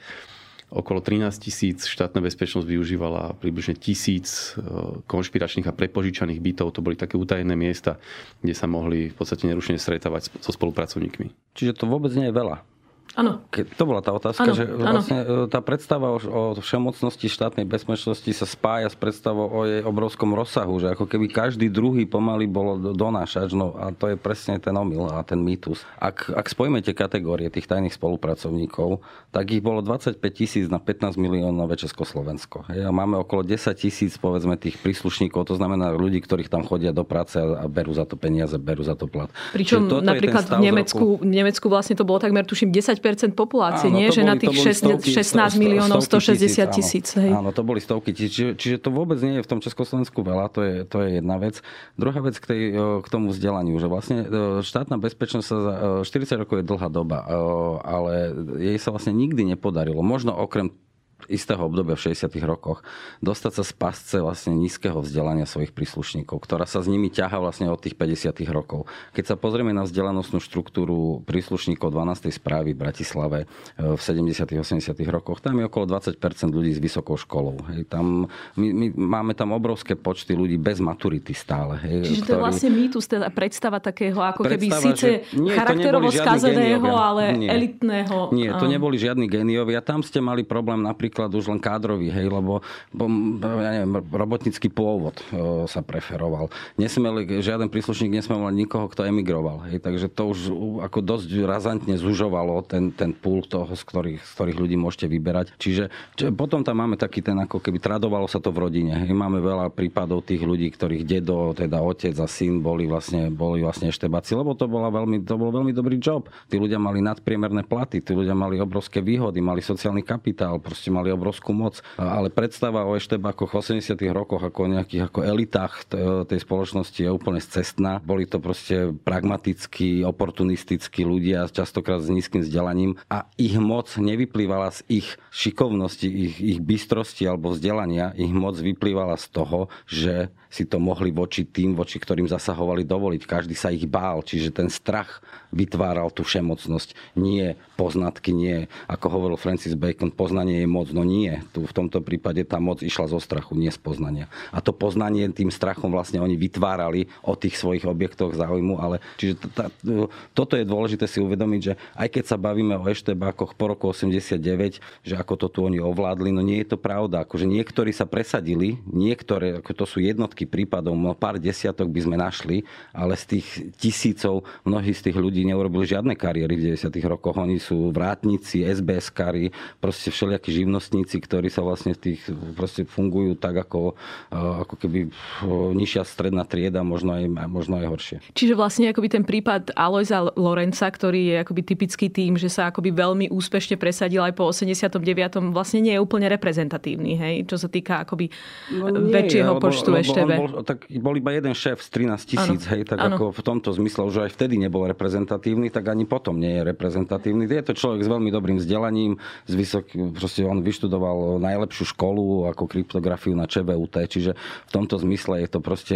okolo 13 tisíc štátna bezpečnosť využívala približne tisíc e, konšpiračných a prepožičaných bytov. To boli také utajené miesta, kde sa mohli v podstate nerušene stretávať so spolupracovníkmi. Čiže to vôbec nie je veľa. Áno. To bola tá otázka, ano, že vlastne ano. tá predstava o, o všemocnosti štátnej bezpečnosti sa spája s predstavou o jej obrovskom rozsahu, že ako keby každý druhý pomaly bol donášač, no a to je presne ten omyl a ten mýtus. Ak, ak spojíme tie kategórie tých tajných spolupracovníkov, tak ich bolo 25 tisíc na 15 miliónové Československo. A máme okolo 10 tisíc, povedzme, tých príslušníkov, to znamená ľudí, ktorých tam chodia do práce a berú za to peniaze, berú za to plat. Pričom napríklad v Nemecku, roku... v Nemecku vlastne to bolo takmer, tuším, 10 10% populácie, áno, nie? Že boli, na tých 16, stovky, 16 miliónov 160 tisíc. Áno, áno, to boli stovky tisíc. Čiže, čiže to vôbec nie je v tom Československu veľa, to je, to je jedna vec. Druhá vec k, tej, k tomu vzdelaniu, že vlastne štátna bezpečnosť sa za 40 rokov je dlhá doba, ale jej sa vlastne nikdy nepodarilo. Možno okrem istého obdobia v 60. rokoch dostať sa z pasce vlastne nízkeho vzdelania svojich príslušníkov, ktorá sa s nimi ťaha vlastne od tých 50. rokov. Keď sa pozrieme na vzdelanostnú štruktúru príslušníkov 12. správy v Bratislave e, v 70. 80. rokoch, tam je okolo 20% ľudí s vysokou školou. Hej, tam, my, my, máme tam obrovské počty ľudí bez maturity stále. Hej, Čiže ktorý... to je vlastne mýtus, teda predstava takého ako predstava, keby síce nie, charakterovo skazeného, ale nie, elitného. Nie, to neboli žiadni geniovia. Tam ste mali problém napríklad napríklad už len kádrový, hej, lebo bo, ja neviem, robotnický pôvod o, sa preferoval. Nesmeli, žiaden príslušník nesmel mať nikoho, kto emigroval. Hej, takže to už ako dosť razantne zužovalo ten, ten púl toho, z ktorých, z ktorých ľudí môžete vyberať. Čiže čiže potom tam máme taký ten, ako keby tradovalo sa to v rodine. Hej, máme veľa prípadov tých ľudí, ktorých dedo, teda otec a syn boli vlastne, boli vlastne eštebáci, lebo to, bola veľmi, to bol veľmi dobrý job. Tí ľudia mali nadpriemerné platy, tí ľudia mali obrovské výhody, mali sociálny kapitál, proste mali mali obrovskú moc. Ale predstava o eštebákoch v 80 rokoch ako o nejakých ako elitách tej spoločnosti je úplne cestná. Boli to proste pragmatickí, oportunistickí ľudia, častokrát s nízkym vzdelaním a ich moc nevyplývala z ich šikovnosti, ich, ich bystrosti alebo vzdelania. Ich moc vyplývala z toho, že si to mohli voči tým, voči ktorým zasahovali dovoliť. Každý sa ich bál, čiže ten strach vytváral tú všemocnosť. Nie poznatky, nie, ako hovoril Francis Bacon, poznanie je moc. No nie, tu v tomto prípade tá moc išla zo strachu, nie z poznania. A to poznanie tým strachom vlastne oni vytvárali o tých svojich objektoch záujmu, ale čiže tá, toto je dôležité si uvedomiť, že aj keď sa bavíme o eštebákoch po roku 89, že ako to tu oni ovládli, no nie je to pravda. Akože niektorí sa presadili, niektoré, ako to sú jednotky prípadov, no pár desiatok by sme našli, ale z tých tisícov mnohí z tých ľudí neurobili žiadne kariéry v 90. rokoch. Oni sú vrátnici, SBS-kari, proste všelijakí živnostníci, ktorí sa vlastne v tých, proste fungujú tak ako, eh, ako keby eh, nižšia stredná trieda, možno aj, možno aj horšie. Čiže vlastne akoby ten prípad Aloisa Lorenca, ktorý je akoby typický tým, že sa akoby veľmi úspešne presadil aj po 89. vlastne nie je úplne reprezentatívny, hej? čo sa týka akoby no nie, väčšieho lebo, počtu lebo EŠTB. Bol, tak bol iba jeden šéf z 13 tisíc, hej, tak ano. ako v tomto zmysle, že aj vtedy nebol reprezentatívny, tak ani potom nie je reprezentatívny. Je to človek s veľmi dobrým vzdelaním, z vysok, proste on vyštudoval najlepšiu školu ako kryptografiu na ČVUT, čiže v tomto zmysle je to proste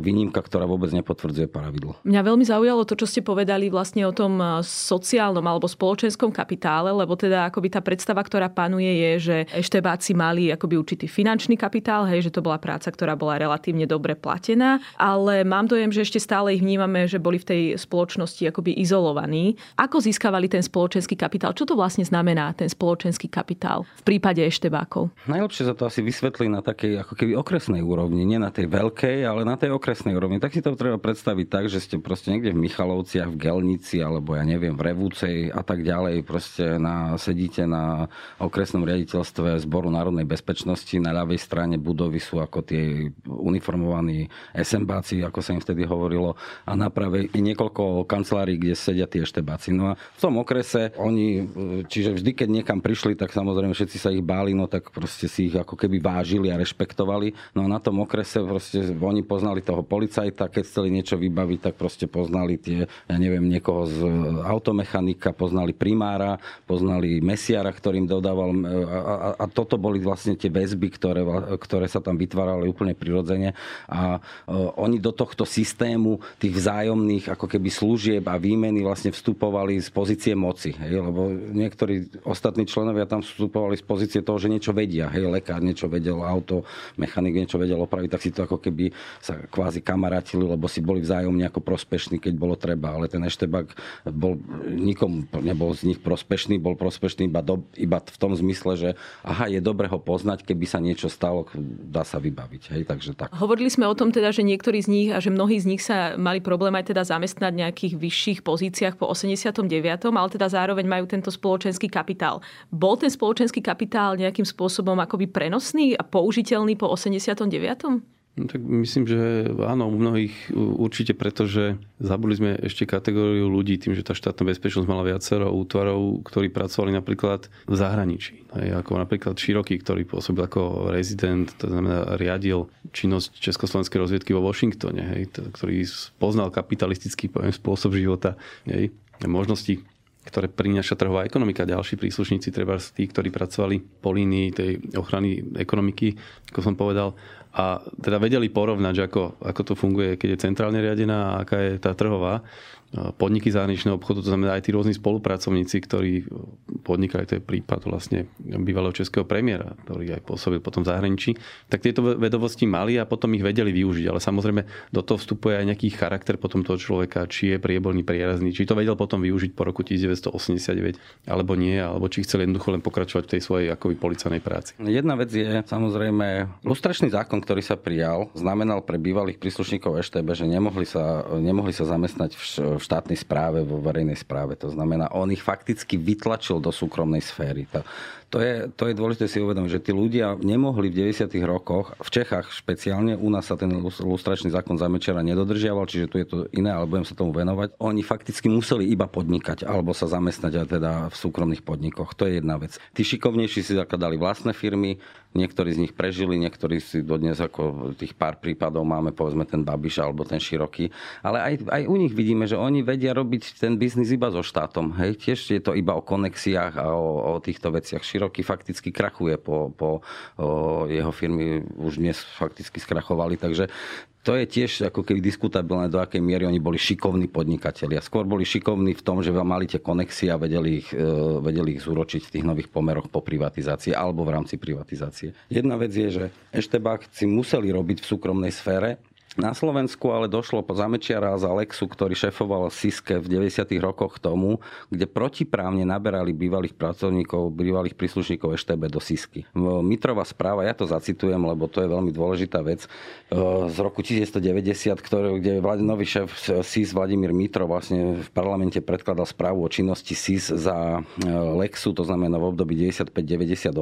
výnimka, ktorá vôbec nepotvrdzuje pravidlo. Mňa veľmi zaujalo to, čo ste povedali vlastne o tom sociálnom alebo spoločenskom kapitále, lebo teda akoby tá predstava, ktorá panuje je, že eštebáci mali akoby určitý finančný kapitál, hej, že to bola práca, ktorá bola relatívne dobre platená, ale mám dojem, že ešte stále ich vnímame, že boli v tej spoločnosti akoby izolovaní. Ako získavali ten spoločenský kapitál? Čo to vlastne znamená, ten spoločenský kapitál v prípade eštebákov? Najlepšie sa to asi vysvetlí na takej ako keby okresnej úrovni, nie na tej veľkej, ale na tej okresnej úrovni. Tak si to treba predstaviť tak, že ste proste niekde v Michalovciach, v Gelnici, alebo ja neviem, v Revúcej a tak ďalej, proste na, sedíte na okresnom riaditeľstve Zboru národnej bezpečnosti, na ľavej strane budovy sú ako tie uniformovaní SMBáci, ako sa im vtedy hovorilo, a na pravej je niekoľko kancelárií, kde sedia tie eštebáci. No a v tom okrese oni, čiže vždy, keď niekam prišli, tak samozrejme všetci sa ich báli, no tak proste si ich ako keby vážili a rešpektovali. No a na tom okrese proste oni poznali toho policajta, keď chceli niečo vybaviť, tak proste poznali tie, ja neviem, niekoho z automechanika, poznali primára, poznali mesiara, ktorým dodával a, a, a toto boli vlastne tie väzby, ktoré, ktoré sa tam vytvárali úplne prirodzene a oni do tohto systému tých vzájomných ako keby služieb a výmeny vlastne vstupovali z pozície moci. Hej? Lebo niektorí ostatní členovia tam vstupovali z pozície toho, že niečo vedia. Hej, lekár niečo vedel, auto, mechanik niečo vedel opraviť, tak si to ako keby sa kvázi kamarátili, lebo si boli vzájomne ako prospešní, keď bolo treba. Ale ten eštebak bol, nikomu nebol z nich prospešný, bol prospešný iba, do, iba v tom zmysle, že aha, je dobre ho poznať, keby sa niečo stalo, dá sa vybaviť. Hej, takže tak. Hovorili sme o tom teda, že niektorí z nich a že mnohí z nich sa mali problém aj teda zamestnať v nejakých vyšších pozíciách po 89., ale teda zároveň majú tento spoločenský kapitál. Bol ten spoločenský kapitál nejakým spôsobom akoby prenosný a použiteľný po 89.? No, tak myslím, že áno, u mnohých určite preto, že zabudli sme ešte kategóriu ľudí tým, že tá štátna bezpečnosť mala viacero útvarov, ktorí pracovali napríklad v zahraničí. Aj ako napríklad Široký, ktorý pôsobil ako rezident, to znamená riadil činnosť Československej rozviedky vo Washingtone, hej, ktorý poznal kapitalistický poviem, spôsob života, hej, možnosti ktoré prináša trhová ekonomika. Ďalší príslušníci, treba tí, ktorí pracovali po línii tej ochrany ekonomiky, ako som povedal, a teda vedeli porovnať, že ako, ako to funguje, keď je centrálne riadená a aká je tá trhová podniky zahraničného obchodu, to znamená aj tí rôzni spolupracovníci, ktorí podnikali, to je prípad vlastne bývalého českého premiéra, ktorý aj pôsobil potom v zahraničí, tak tieto vedomosti mali a potom ich vedeli využiť. Ale samozrejme do toho vstupuje aj nejaký charakter potom toho človeka, či je prieborný, prierazný, či to vedel potom využiť po roku 1989, alebo nie, alebo či chcel jednoducho len pokračovať v tej svojej akoby policajnej práci. Jedna vec je samozrejme, lustračný zákon, ktorý sa prijal, znamenal pre bývalých príslušníkov EŠTB, že nemohli sa, nemohli sa zamestnať v v štátnej správe, vo verejnej správe. To znamená, on ich fakticky vytlačil do súkromnej sféry. To, to je, to je dôležité si uvedomiť, že tí ľudia nemohli v 90. rokoch, v Čechách špeciálne, u nás sa ten lustračný zákon za Mečera nedodržiaval, čiže tu je to iné, ale budem sa tomu venovať. Oni fakticky museli iba podnikať alebo sa zamestnať a teda v súkromných podnikoch. To je jedna vec. Tí šikovnejší si zakladali vlastné firmy, niektorí z nich prežili, niektorí si dodnes ako tých pár prípadov máme, povedzme ten Babiš alebo ten Široký. Ale aj, aj u nich vidíme, že oni vedia robiť ten biznis iba so štátom. Hej? Tiež je to iba o konexiách a o, o týchto veciach roky fakticky krachuje po, po o, jeho firmy už dnes fakticky skrachovali, takže to je tiež ako keby diskutabilné, do akej miery oni boli šikovní podnikatelia. Skôr boli šikovní v tom, že mali tie konexie a vedeli ich, e, vedeli ich zúročiť v tých nových pomeroch po privatizácii alebo v rámci privatizácie. Jedna vec je, že eštebákci museli robiť v súkromnej sfére, na Slovensku ale došlo po Zamečiara za Lexu, ktorý šefoval Siske v 90. rokoch tomu, kde protiprávne naberali bývalých pracovníkov, bývalých príslušníkov EŠTB do Sisky. Mitrová správa, ja to zacitujem, lebo to je veľmi dôležitá vec, e, z roku 1990, ktorý, kde nový šéf SIS Vladimír Mitro vlastne v parlamente predkladal správu o činnosti SIS za e, Lexu, to znamená v období 95-98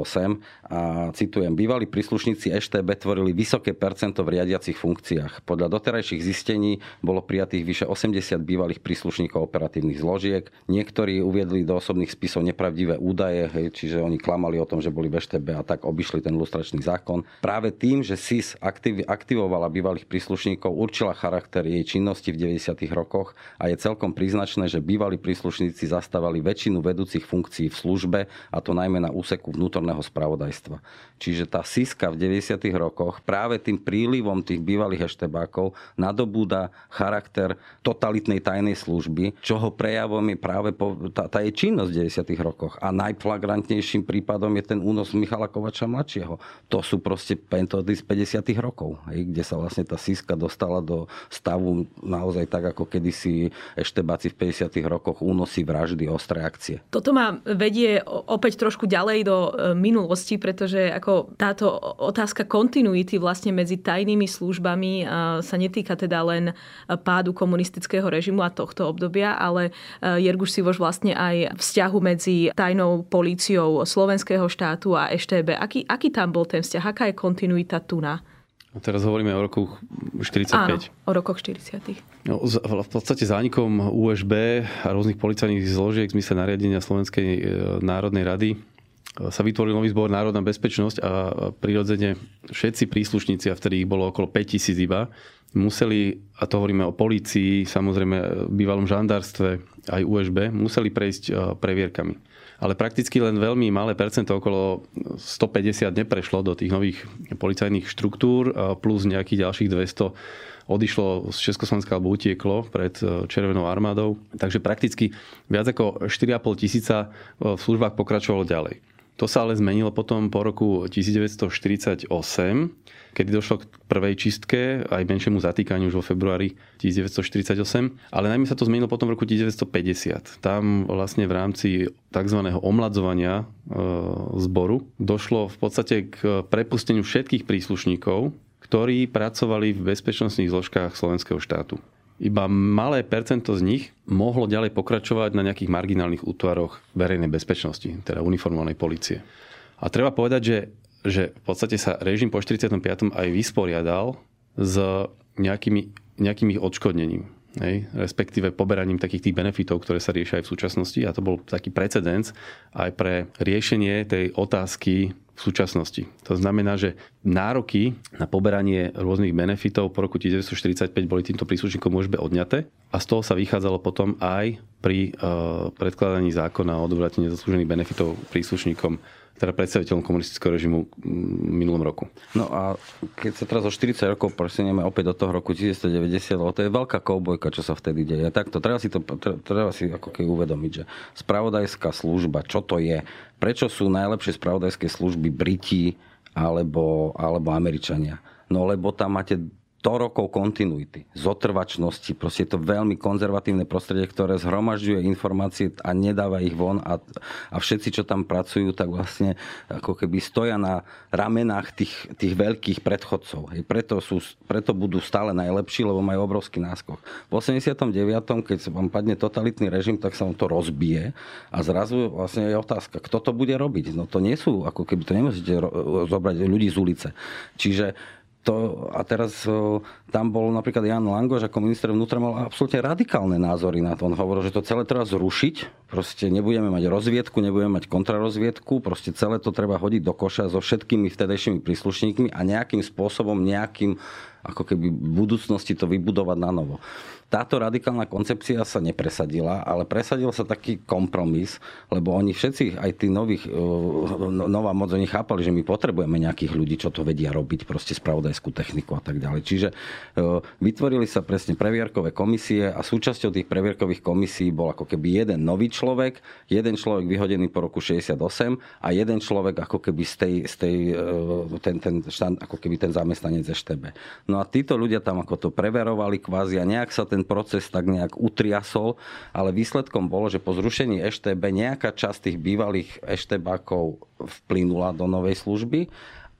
a citujem, bývalí príslušníci EŠTB tvorili vysoké percento v riadiacich funkciách. Podľa doterajších zistení bolo prijatých vyše 80 bývalých príslušníkov operatívnych zložiek. Niektorí uviedli do osobných spisov nepravdivé údaje, hej, čiže oni klamali o tom, že boli v EŠTB a tak obišli ten lustračný zákon. Práve tým, že SIS aktiv, aktivovala bývalých príslušníkov, určila charakter jej činnosti v 90. rokoch a je celkom príznačné, že bývalí príslušníci zastávali väčšinu vedúcich funkcií v službe, a to najmä na úseku vnútorného spravodajstva. Čiže tá SISka v 90. rokoch práve tým prílivom tých bývalých EŠTB databákov nadobúda charakter totalitnej tajnej služby, čoho prejavom je práve po, tá, tá jej činnosť v 90. rokoch. A najflagrantnejším prípadom je ten únos Michala Kovača mladšieho. To sú proste pentódy z 50. rokov, hej, kde sa vlastne tá Siska dostala do stavu naozaj tak, ako kedysi eštebáci v 50. rokoch únosy, vraždy, ostré akcie. Toto ma vedie opäť trošku ďalej do e, minulosti, pretože ako táto otázka kontinuity vlastne medzi tajnými službami sa netýka teda len pádu komunistického režimu a tohto obdobia, ale e, Jerguš Sivoš vlastne aj vzťahu medzi tajnou políciou slovenského štátu a EŠTB. Aký, aký tam bol ten vzťah? Aká je kontinuita tu na? A teraz hovoríme o rokoch 45. Áno, o rokoch 40. No, v podstate zánikom USB a rôznych policajných zložiek v zmysle nariadenia Slovenskej národnej rady sa vytvoril nový zbor Národná bezpečnosť a prirodzene všetci príslušníci, a vtedy ich bolo okolo 5000 iba, museli, a to hovoríme o polícii, samozrejme bývalom žandárstve, aj USB, museli prejsť e, previerkami. Ale prakticky len veľmi malé percento, okolo 150 neprešlo do tých nových policajných štruktúr, plus nejakých ďalších 200 odišlo z Československa alebo utieklo pred e, Červenou armádou. Takže prakticky viac ako 4,5 tisíca v službách pokračovalo ďalej. To sa ale zmenilo potom po roku 1948, kedy došlo k prvej čistke, aj menšiemu zatýkaniu už vo februári 1948, ale najmä sa to zmenilo potom v roku 1950. Tam vlastne v rámci tzv. omladzovania e, zboru došlo v podstate k prepusteniu všetkých príslušníkov, ktorí pracovali v bezpečnostných zložkách slovenského štátu iba malé percento z nich mohlo ďalej pokračovať na nejakých marginálnych útvaroch verejnej bezpečnosti, teda uniformovanej policie. A treba povedať, že, že v podstate sa režim po 45. aj vysporiadal s nejakými, nejakými odškodnením. Hej, respektíve poberaním takých tých benefitov, ktoré sa riešia aj v súčasnosti. A to bol taký precedens aj pre riešenie tej otázky v súčasnosti. To znamená, že nároky na poberanie rôznych benefitov po roku 1945 boli týmto príslušníkom môžeme odňaté a z toho sa vychádzalo potom aj pri uh, predkladaní zákona o odvratení zaslúžených benefitov príslušníkom teda predstaviteľom komunistického režimu v minulom roku. No a keď sa teraz o 40 rokov presunieme opäť do toho roku 1990, to je veľká koubojka, čo sa vtedy deje. Takto, treba si to treba si ako keď uvedomiť, že spravodajská služba, čo to je, prečo sú najlepšie spravodajské služby Briti alebo, alebo Američania. No lebo tam máte 100 rokov kontinuity, zotrvačnosti. Proste je to veľmi konzervatívne prostredie, ktoré zhromažďuje informácie a nedáva ich von a, a všetci, čo tam pracujú, tak vlastne ako keby stoja na ramenách tých, tých veľkých predchodcov. Hej, preto, sú, preto budú stále najlepší, lebo majú obrovský náskok. V 89. keď vám padne totalitný režim, tak sa vám to rozbije a zrazu vlastne je otázka, kto to bude robiť. No to nie sú, ako keby to nemusíte zobrať ľudí z ulice. Čiže to, a teraz tam bol napríklad Jan Langoš ako minister vnútra mal absolútne radikálne názory na to. On hovoril, že to celé treba zrušiť, proste nebudeme mať rozviedku, nebudeme mať kontrarozviedku, proste celé to treba hodiť do koša so všetkými vtedajšími príslušníkmi a nejakým spôsobom, nejakým ako keby budúcnosti to vybudovať na novo. Táto radikálna koncepcia sa nepresadila, ale presadil sa taký kompromis, lebo oni všetci, aj tí nových, e, no, nová moc, oni chápali, že my potrebujeme nejakých ľudí, čo to vedia robiť, proste spravodajskú techniku a tak ďalej. Čiže e, vytvorili sa presne previerkové komisie a súčasťou tých previerkových komisí bol ako keby jeden nový človek, jeden človek vyhodený po roku 68 a jeden človek ako keby z tej, z tej e, ten, ten štand, ako keby ten zamestnanec EŠTB. No a títo ľudia tam ako to preverovali kvázi a nejak sa ten ten proces tak nejak utriasol, ale výsledkom bolo, že po zrušení EŠTB nejaká časť tých bývalých EŠTBákov vplynula do novej služby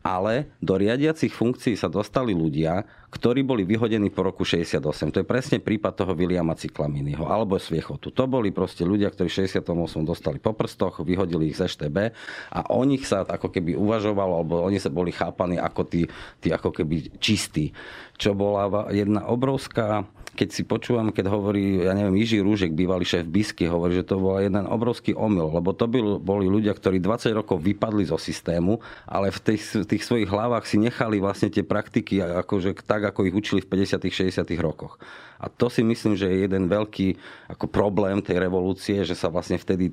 ale do riadiacich funkcií sa dostali ľudia, ktorí boli vyhodení po roku 68. To je presne prípad toho Williama Cyklaminiho alebo Sviechotu. To boli proste ľudia, ktorí v 68. dostali po prstoch, vyhodili ich z EŠTB a o nich sa ako keby uvažovalo, alebo oni sa boli chápaní ako tí, tí ako keby čistí. Čo bola jedna obrovská keď si počúvam, keď hovorí, ja neviem, Jiří Rúžek, bývalý šéf Bisky, hovorí, že to bol jeden obrovský omyl, lebo to boli ľudia, ktorí 20 rokov vypadli zo systému, ale v tých, tých svojich hlavách si nechali vlastne tie praktiky akože, tak, ako ich učili v 50 60 rokoch. A to si myslím, že je jeden veľký ako problém tej revolúcie, že sa vlastne vtedy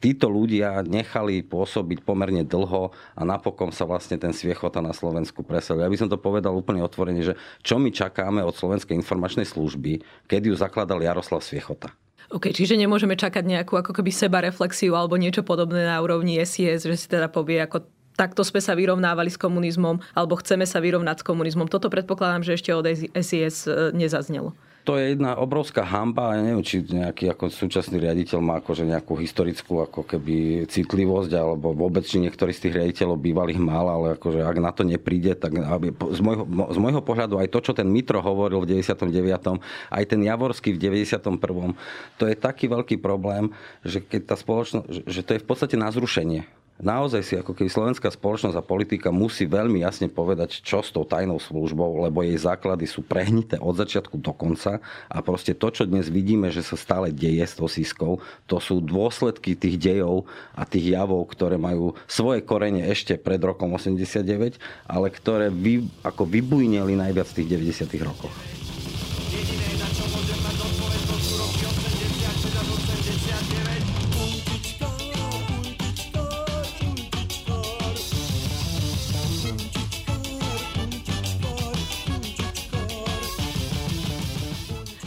títo ľudia nechali pôsobiť pomerne dlho a napokon sa vlastne ten sviechota na Slovensku preselil. Ja by som to povedal úplne otvorene, že čo my čakáme od Slovenskej informačnej služby, keď ju zakladal Jaroslav Sviechota. OK, čiže nemôžeme čakať nejakú ako keby seba reflexiu alebo niečo podobné na úrovni SIS, že si teda povie ako takto sme sa vyrovnávali s komunizmom alebo chceme sa vyrovnať s komunizmom. Toto predpokladám, že ešte od SIS e, nezaznelo to je jedna obrovská hamba. Ja neviem, či nejaký ako súčasný riaditeľ má akože nejakú historickú ako keby citlivosť, alebo vôbec, či niektorý z tých riaditeľov bývalých mal, ale akože ak na to nepríde, tak aby, z, môjho, z môjho pohľadu aj to, čo ten Mitro hovoril v 99., aj ten Javorský v 91., to je taký veľký problém, že keď tá spoločnosť, že to je v podstate na zrušenie naozaj si ako keby slovenská spoločnosť a politika musí veľmi jasne povedať, čo s tou tajnou službou, lebo jej základy sú prehnité od začiatku do konca a proste to, čo dnes vidíme, že sa stále deje s tou sískou, to sú dôsledky tých dejov a tých javov, ktoré majú svoje korene ešte pred rokom 89, ale ktoré vy, ako vybujneli najviac v tých 90. rokoch.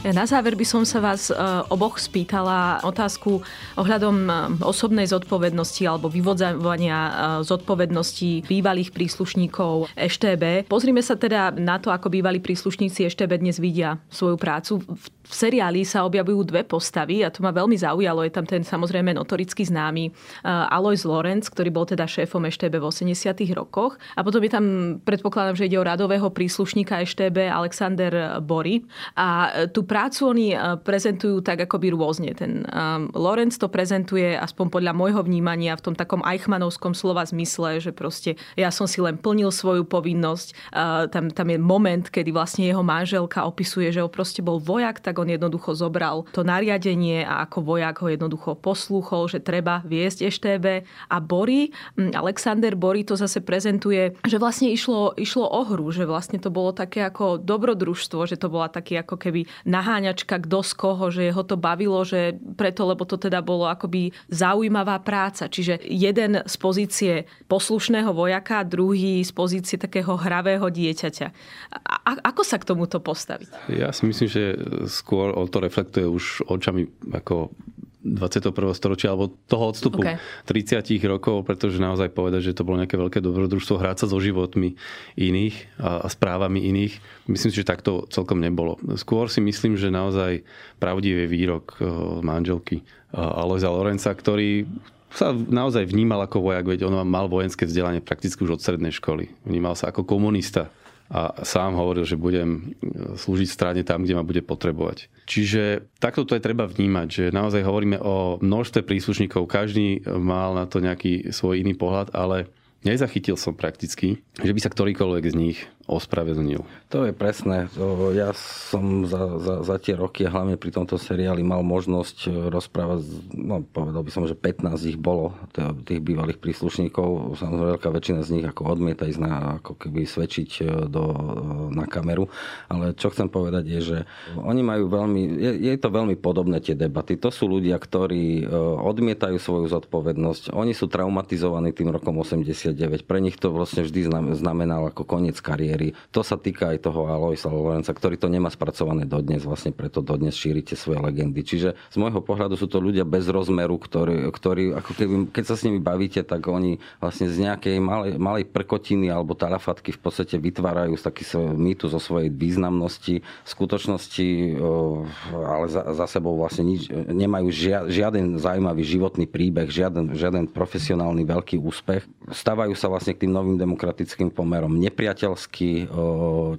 Na záver by som sa vás e, oboch spýtala otázku ohľadom e, osobnej zodpovednosti alebo vyvodzovania e, zodpovednosti bývalých príslušníkov EŠTB. Pozrime sa teda na to, ako bývalí príslušníci EŠTB dnes vidia svoju prácu v v seriáli sa objavujú dve postavy a to ma veľmi zaujalo. Je tam ten samozrejme notoricky známy Alois Lorenz, ktorý bol teda šéfom EŠTB v 80 rokoch. A potom je tam, predpokladám, že ide o radového príslušníka EŠTB Alexander Bory. A tú prácu oni prezentujú tak akoby rôzne. Ten Lorenz to prezentuje aspoň podľa môjho vnímania v tom takom Eichmannovskom slova zmysle, že proste ja som si len plnil svoju povinnosť. Tam, tam je moment, kedy vlastne jeho manželka opisuje, že ho proste bol vojak, tak tak on jednoducho zobral to nariadenie a ako vojak ho jednoducho poslúchol, že treba viesť EŠTB. A Bory, Alexander Bory to zase prezentuje, že vlastne išlo, išlo o hru, že vlastne to bolo také ako dobrodružstvo, že to bola taký ako keby naháňačka kto z koho, že ho to bavilo, že preto, lebo to teda bolo akoby zaujímavá práca. Čiže jeden z pozície poslušného vojaka, druhý z pozície takého hravého dieťaťa. A, ako sa k tomuto postaviť? Ja si myslím, že skôr on to reflektuje už očami ako 21. storočia alebo toho odstupu okay. 30 rokov, pretože naozaj povedať, že to bolo nejaké veľké dobrodružstvo hrať sa so životmi iných a, a správami iných, myslím si, že takto celkom nebolo. Skôr si myslím, že naozaj pravdivý výrok e, manželky e, Alojza Lorenca, ktorý sa naozaj vnímal ako vojak, veď on mal vojenské vzdelanie prakticky už od strednej školy. Vnímal sa ako komunista a sám hovoril, že budem slúžiť strane tam, kde ma bude potrebovať. Čiže takto to je treba vnímať, že naozaj hovoríme o množstve príslušníkov, každý mal na to nejaký svoj iný pohľad, ale nezachytil som prakticky, že by sa ktorýkoľvek z nich ospravedlnil. To je presné. Ja som za, za, za tie roky, hlavne pri tomto seriáli, mal možnosť e, rozprávať, no povedal by som, že 15 ich bolo, tých bývalých príslušníkov. Samozrejme, veľká väčšina z nich ako odmieta ísť na, ako keby svedčiť e, do, e, na kameru. Ale čo chcem povedať je, že oni majú veľmi, je, je to veľmi podobné tie debaty. To sú ľudia, ktorí odmietajú svoju zodpovednosť. Oni sú traumatizovaní tým rokom 89. Pre nich to vlastne vždy znamenalo ako koniec kariéry kariéry. To sa týka aj toho Aloisa Lorenza, ktorý to nemá spracované dodnes, vlastne preto dodnes šírite svoje legendy. Čiže z môjho pohľadu sú to ľudia bez rozmeru, ktorí, ktorí ako keby, keď sa s nimi bavíte, tak oni vlastne z nejakej malej, malej prkotiny alebo talafatky v podstate vytvárajú taký svoj mýtu zo svojej významnosti. V skutočnosti ale za, za sebou vlastne nič, nemajú žia, žiaden zaujímavý životný príbeh, žiaden, žiaden profesionálny veľký úspech. Stávajú sa vlastne k tým novým demokratickým pomerom nepriateľský deti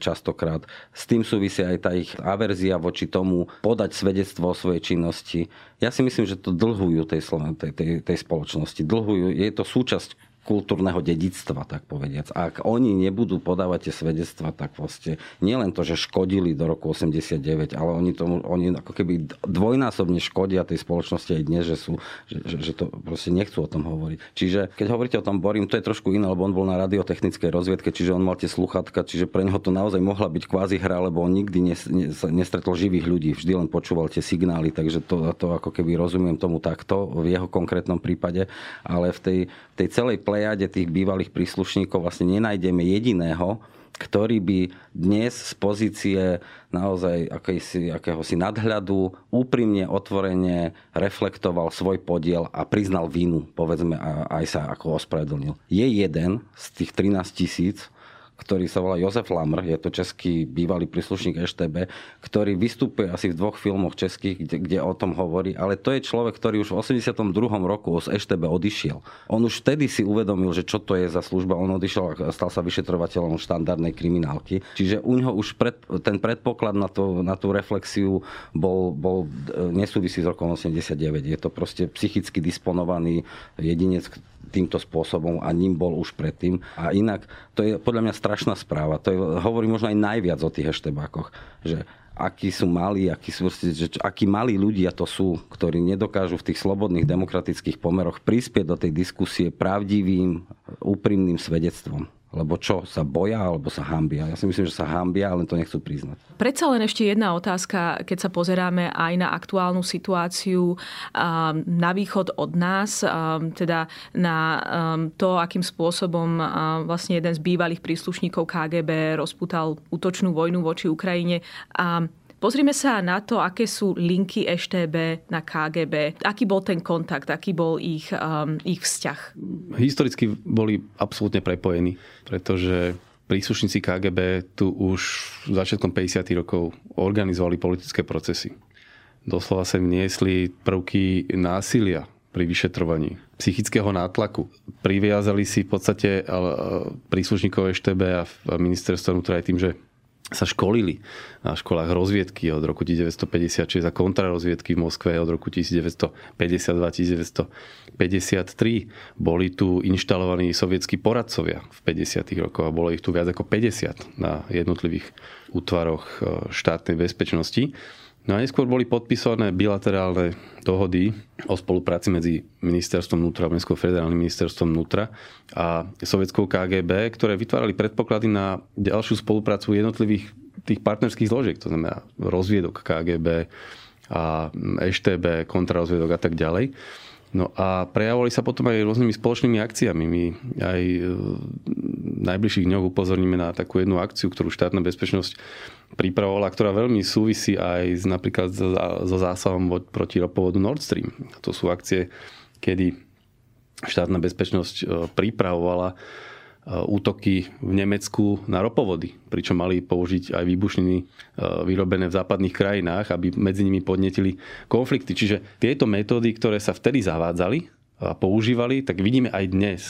častokrát. S tým súvisí aj tá ich averzia voči tomu podať svedectvo o svojej činnosti. Ja si myslím, že to dlhujú tej, tej, tej, tej spoločnosti. Dlhujú, je to súčasť kultúrneho dedictva, tak povediac. Ak oni nebudú podávať tie svedectva, tak vlastne nielen to, že škodili do roku 89, ale oni, tomu, oni ako keby dvojnásobne škodia tej spoločnosti aj dnes, že, sú, že, že, že to proste nechcú o tom hovoriť. Čiže keď hovoríte o tom Borim, to je trošku iné, lebo on bol na radiotechnickej rozviedke, čiže on mal tie sluchatka, čiže pre neho to naozaj mohla byť kvázi hra, lebo on nikdy nes, nes, nestretol živých ľudí, vždy len počúval tie signály, takže to, to ako keby rozumiem tomu takto v jeho konkrétnom prípade, ale v tej, tej celej plejade tých bývalých príslušníkov vlastne nenájdeme jediného, ktorý by dnes z pozície naozaj akejsi, akéhosi nadhľadu úprimne, otvorene reflektoval svoj podiel a priznal vínu, povedzme, a aj sa ako ospravedlnil. Je jeden z tých 13 tisíc, ktorý sa volá Jozef Lamr, je to český bývalý príslušník EŠTB, ktorý vystupuje asi v dvoch filmoch českých, kde, kde o tom hovorí, ale to je človek, ktorý už v 82. roku z EŠTB odišiel. On už vtedy si uvedomil, že čo to je za služba. On odišiel a stal sa vyšetrovateľom štandardnej kriminálky. Čiže u neho už pred, ten predpoklad na, to, na tú reflexiu bol, bol nesúvisí s rokom 89. Je to proste psychicky disponovaný jedinec, týmto spôsobom a ním bol už predtým. A inak, to je podľa mňa strašná správa. To je, hovorí možno aj najviac o tých eštebákoch, že akí sú malí, akí, sú, že, akí malí ľudia to sú, ktorí nedokážu v tých slobodných demokratických pomeroch prispieť do tej diskusie pravdivým, úprimným svedectvom. Lebo čo, sa boja alebo sa hambia? Ja si myslím, že sa hambia, ale to nechcú priznať. Predsa len ešte jedna otázka, keď sa pozeráme aj na aktuálnu situáciu na východ od nás, teda na to, akým spôsobom vlastne jeden z bývalých príslušníkov KGB rozputal útočnú vojnu voči Ukrajine. Pozrime sa na to, aké sú linky EŠTB na KGB. Aký bol ten kontakt, aký bol ich, um, ich vzťah? Historicky boli absolútne prepojení, pretože príslušníci KGB tu už začiatkom 50. rokov organizovali politické procesy. Doslova sa vniesli prvky násilia pri vyšetrovaní, psychického nátlaku. Priviazali si v podstate príslušníkov EŠTB a ministerstva vnútra aj tým, že sa školili na školách rozviedky od roku 1956 a kontrarozviedky v Moskve od roku 1952-1953. Boli tu inštalovaní sovietskí poradcovia v 50. rokoch a bolo ich tu viac ako 50 na jednotlivých útvaroch e, štátnej bezpečnosti. No a neskôr boli podpísané bilaterálne dohody o spolupráci medzi ministerstvom vnútra, Slovenskou federálnym ministerstvom vnútra a sovietskou KGB, ktoré vytvárali predpoklady na ďalšiu spoluprácu jednotlivých tých partnerských zložiek, to znamená rozviedok KGB a EŠTB, kontrarozviedok a tak ďalej. No a prejavovali sa potom aj rôznymi spoločnými akciami. My aj v najbližších dňoch upozorníme na takú jednu akciu, ktorú štátna bezpečnosť pripravovala, ktorá veľmi súvisí aj s, napríklad so zásahom proti ropovodu Nord Stream. To sú akcie, kedy štátna bezpečnosť e, pripravovala e, útoky v Nemecku na ropovody, pričom mali použiť aj výbušniny e, vyrobené v západných krajinách, aby medzi nimi podnetili konflikty. Čiže tieto metódy, ktoré sa vtedy zavádzali, a používali, tak vidíme aj dnes.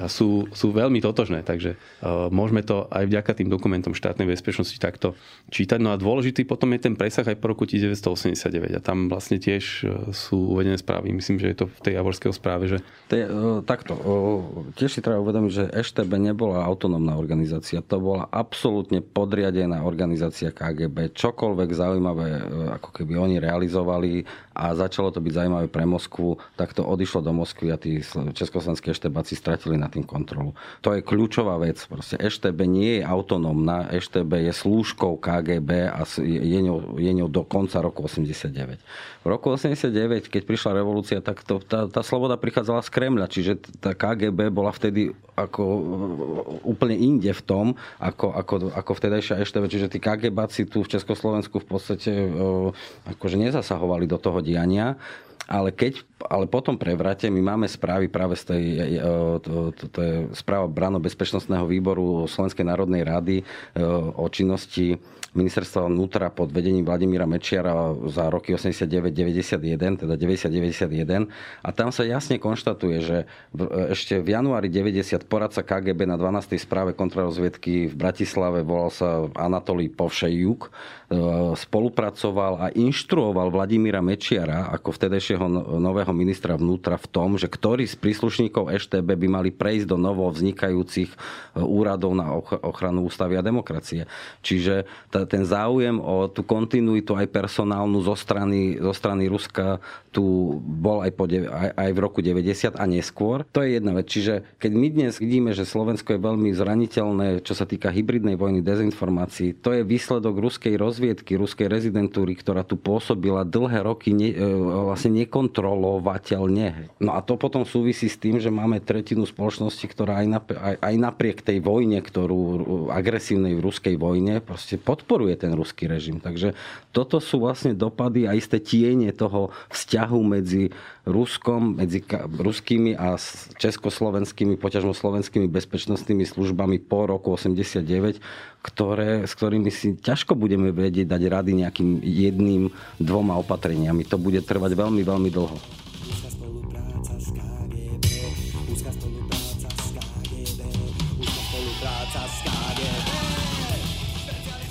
A sú, sú veľmi totožné, takže uh, môžeme to aj vďaka tým dokumentom štátnej bezpečnosti takto čítať. No a dôležitý potom je ten presah aj po roku 1989 a tam vlastne tiež uh, sú uvedené správy. Myslím, že je to v tej Javorského správe, že... Je, uh, takto. Tiež si treba uvedomiť, že EŠTB nebola autonómna organizácia. To bola absolútne podriadená organizácia KGB. Čokoľvek zaujímavé, ako keby oni realizovali a začalo to byť zaujímavé pre Moskvu, tak to odišlo do Moskvy a tí československé eštebáci stratili na tým kontrolu. To je kľúčová vec. Proste EŠTB nie je autonómna, EŠTB je slúžkou KGB a je ňou, je ňou do konca roku 89. V roku 89, keď prišla revolúcia, tak to, tá, tá sloboda prichádzala z Kremľa, čiže tá KGB bola vtedy ako úplne inde v tom, ako, ako, ako vtedajšia EŠTB, čiže tí KGBáci tu v Československu v podstate akože nezasahovali do toho diania ale keď, ale potom prevrate my máme správy práve z tej, e, e, to, to, to je správa Brano bezpečnostného výboru Slovenskej národnej rady e, o činnosti ministerstva vnútra pod vedením Vladimíra Mečiara za roky 89-91, teda 90-91. A tam sa jasne konštatuje, že v, ešte v januári 90 poradca KGB na 12. správe kontrarozviedky v Bratislave volal sa Anatolí Povšejuk, spolupracoval a inštruoval Vladimíra Mečiara ako vtedajšieho no, nového ministra vnútra v tom, že ktorý z príslušníkov EŠTB by mali prejsť do novo vznikajúcich e, úradov na ochranu ústavy a demokracie. Čiže ten záujem o tú kontinuitu aj personálnu zo strany, zo strany Ruska tu bol aj, po, aj, aj v roku 90 a neskôr. To je jedna vec. Čiže keď my dnes vidíme, že Slovensko je veľmi zraniteľné, čo sa týka hybridnej vojny, dezinformácií, to je výsledok ruskej rozviedky, ruskej rezidentúry, ktorá tu pôsobila dlhé roky ne, e, vlastne nekontrolovateľne. No a to potom súvisí s tým, že máme tretinu spoločnosti, ktorá aj, napriek, aj, aj napriek tej vojne, ktorú agresívnej ruskej vojne, proste podporuje ten ruský režim. Takže toto sú vlastne dopady a isté tiene toho vzťahu medzi Ruskom, medzi ruskými a československými, poťažmo slovenskými bezpečnostnými službami po roku 89, ktoré, s ktorými si ťažko budeme vedieť dať rady nejakým jedným, dvoma opatreniami. To bude trvať veľmi, veľmi dlho.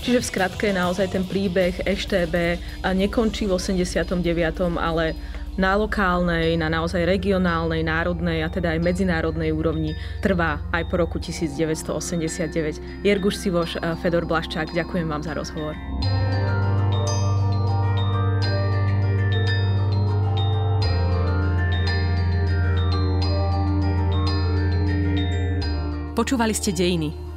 Čiže v skratke naozaj ten príbeh EŠTB nekončí v 89., ale na lokálnej, na naozaj regionálnej, národnej a teda aj medzinárodnej úrovni trvá aj po roku 1989. Jerguš Sivoš, Fedor Blaščák, ďakujem vám za rozhovor. Počúvali ste Dejiny,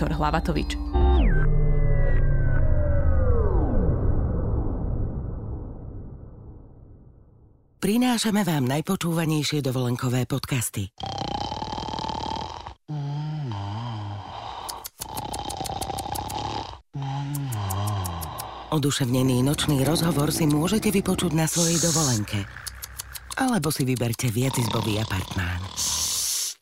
Viktor Hlavatovič. Prinášame vám najpočúvanejšie dovolenkové podcasty. Oduševnený nočný rozhovor si môžete vypočuť na svojej dovolenke. Alebo si vyberte viacizbový apartmán.